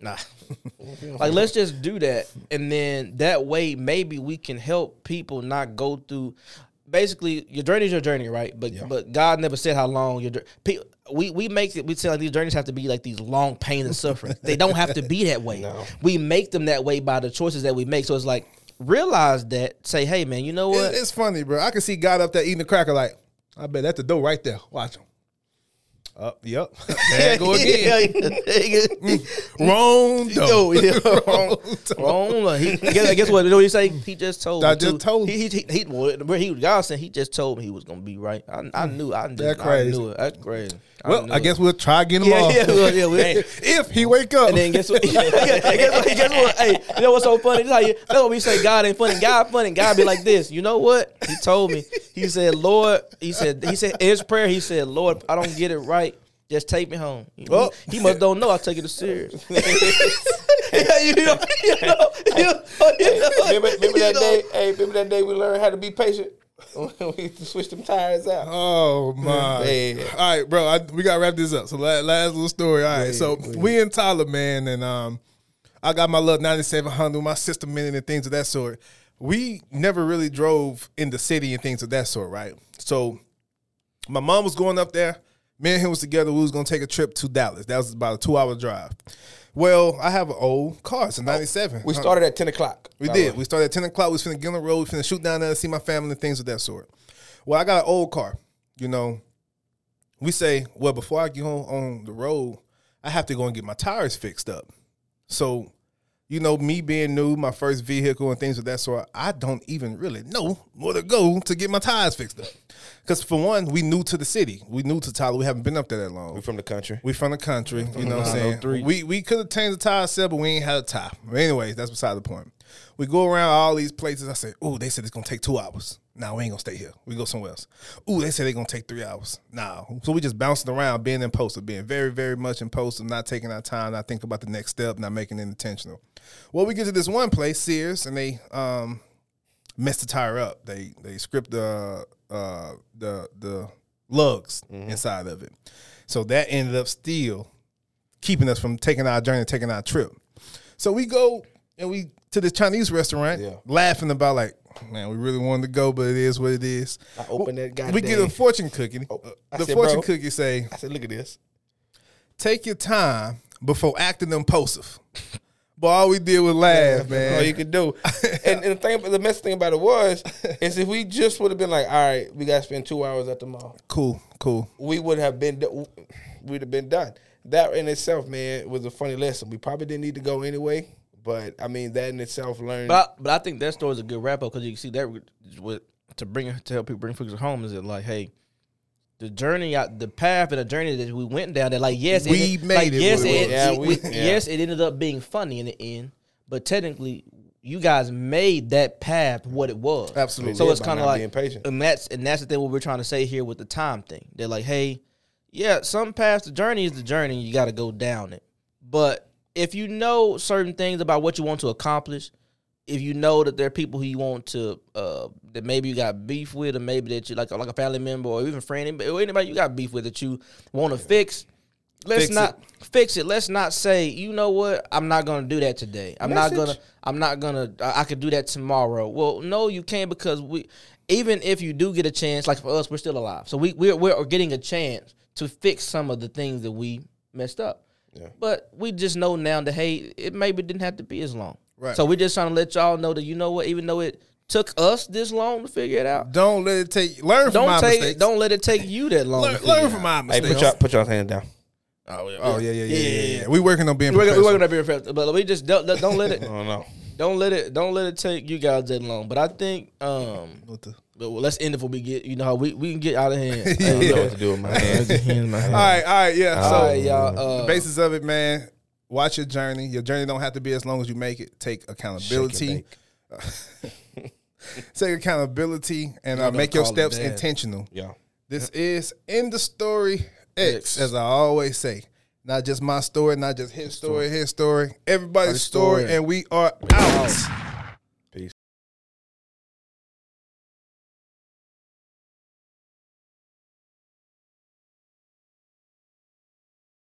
Nah, like let's just do that, and then that way maybe we can help people not go through. Basically, your journey is your journey, right? But but God never said how long your we we make it. We say like these journeys have to be like these long pain and suffering. they don't have to be that way. No. We make them that way by the choices that we make. So it's like realize that. Say, hey man, you know what? It, it's funny, bro. I can see God up there eating a cracker like, I bet that's the dough right there. Watch him. Uh, yep. There go again. Wrong. Rondo. Yo, wrong. wrong. He, guess, guess what? You know what he say? He just told I me. just too. told He, he, he, where he, y'all saying he just told me he was gonna be right. I, I knew. I, just, That's I knew it. That's crazy. Well, knew I guess we'll try again tomorrow. Yeah, yeah, well, yeah. we- if he wake up. And then guess what? guess what? Guess what? Hey, you know what's so funny? This how you, that's what we say. God ain't funny. God funny. God be like this. You know what? He told me. He said, Lord. He said. He said in his prayer. He said, Lord, I don't get it right. Just take me home. You know, Oh. He must don't know I take it serious. yeah, you know, you know, you know, you know, remember, remember that know. day? Hey, remember that day we learned how to be patient? we switched them tires out. Oh my! Man. All right, bro. I, we gotta wrap this up. So last, last little story. All right. so we in Tyler, man, and um, I got my little ninety seven hundred, my sister minute, and things of that sort. We never really drove in the city and things of that sort, right? So my mom was going up there. Me and him was together. We was gonna take a trip to Dallas. That was about a two hour drive. Well, I have an old car. It's a oh, ninety seven. We started at ten o'clock. We did. way. We started at 10 o'clock. We was finna get on the road. We finna shoot down there, see my family, and things of that sort. Well, I got an old car. You know, we say, well, before I get home on the road, I have to go and get my tires fixed up. So, you know, me being new, my first vehicle and things of that sort, I don't even really know where to go to get my tires fixed up. Because for one, we new to the city. We new to Tyler. We haven't been up there that long. We from the country. We from the country, you know what I'm oh saying? 903. We we could have changed the tire set, but we ain't had a tire. But anyways, that's beside the point. We go around all these places. I say, oh, they said it's gonna take two hours. Nah, we ain't gonna stay here. We go somewhere else. Ooh, they say they're gonna take three hours. Nah. So we just bouncing around, being in impulsive, being very, very much in impulsive, not taking our time, not thinking about the next step, not making it intentional. Well, we get to this one place, Sears, and they um messed the tire up. They they script the uh the the lugs inside of it. So that ended up still keeping us from taking our journey, taking our trip. So we go and we to this Chinese restaurant, Yeah. laughing about like, man, we really wanted to go, but it is what it is. I opened that goddamn. We get a fortune cookie. Oh, uh, the said, fortune bro. cookie say, I said, look at this. take your time before acting impulsive. But all we did was laugh, man. All you could do. and, and the thing, the mess thing about it was, is if we just would have been like, all right, we got to spend two hours at the mall, cool, cool. we would have been, we'd have been done. That in itself, man, was a funny lesson. We probably didn't need to go anyway, but I mean, that in itself learned. But I, but I think that story is a good wrap up because you can see that with to bring to help people bring figures home is that like hey. The journey out, the path and the journey that we went down. That like yes, We it, made like, it Yes, it it. Yeah, we- yeah. yes, it ended up being funny in the end. But technically, you guys made that path what it was. Absolutely. So it's kind of like, patient. and that's and that's the thing what we're trying to say here with the time thing. They're like, hey, yeah, some paths, the journey is the journey. You got to go down it. But if you know certain things about what you want to accomplish, if you know that there are people who you want to uh, that maybe you got beef with, or maybe that you like like a family member or even friend, or anybody you got beef with that you want to fix. Let's Fix not fix it. Let's not say, you know what, I'm not gonna do that today. I'm not gonna. I'm not gonna. I, I could do that tomorrow. Well, no, you can't because we. Even if you do get a chance, like for us, we're still alive, so we we're we're getting a chance to fix some of the things that we messed up. Yeah. But we just know now that hey, it maybe didn't have to be as long. Right. So we're just trying to let y'all know that you know what, even though it took us this long to figure it out, Don't let it take. Learn from my don't take mistakes. don't let it take you that long. learn, to learn from out. my hey, mistakes. put your put your hand down. Oh yeah, oh yeah, yeah, yeah, yeah, yeah, We working on being We're, professional. we're gonna professional, but we just don't don't let it I don't know. don't let it don't let it take you guys that long. But I think um What the- But well, let's end it before we get, you know, how we, we can get out of hand. I don't know what to do with my hand. All right, all right, yeah. So All right, y'all. Uh, the basis of it, man. Watch your journey. Your journey don't have to be as long as you make it. Take accountability. Take accountability and uh, Y'all make your steps intentional. Yeah. This is in the story X, X. as I always say. Not just my story, not just his story, his story, everybody's Everybody's story, story. and we are out.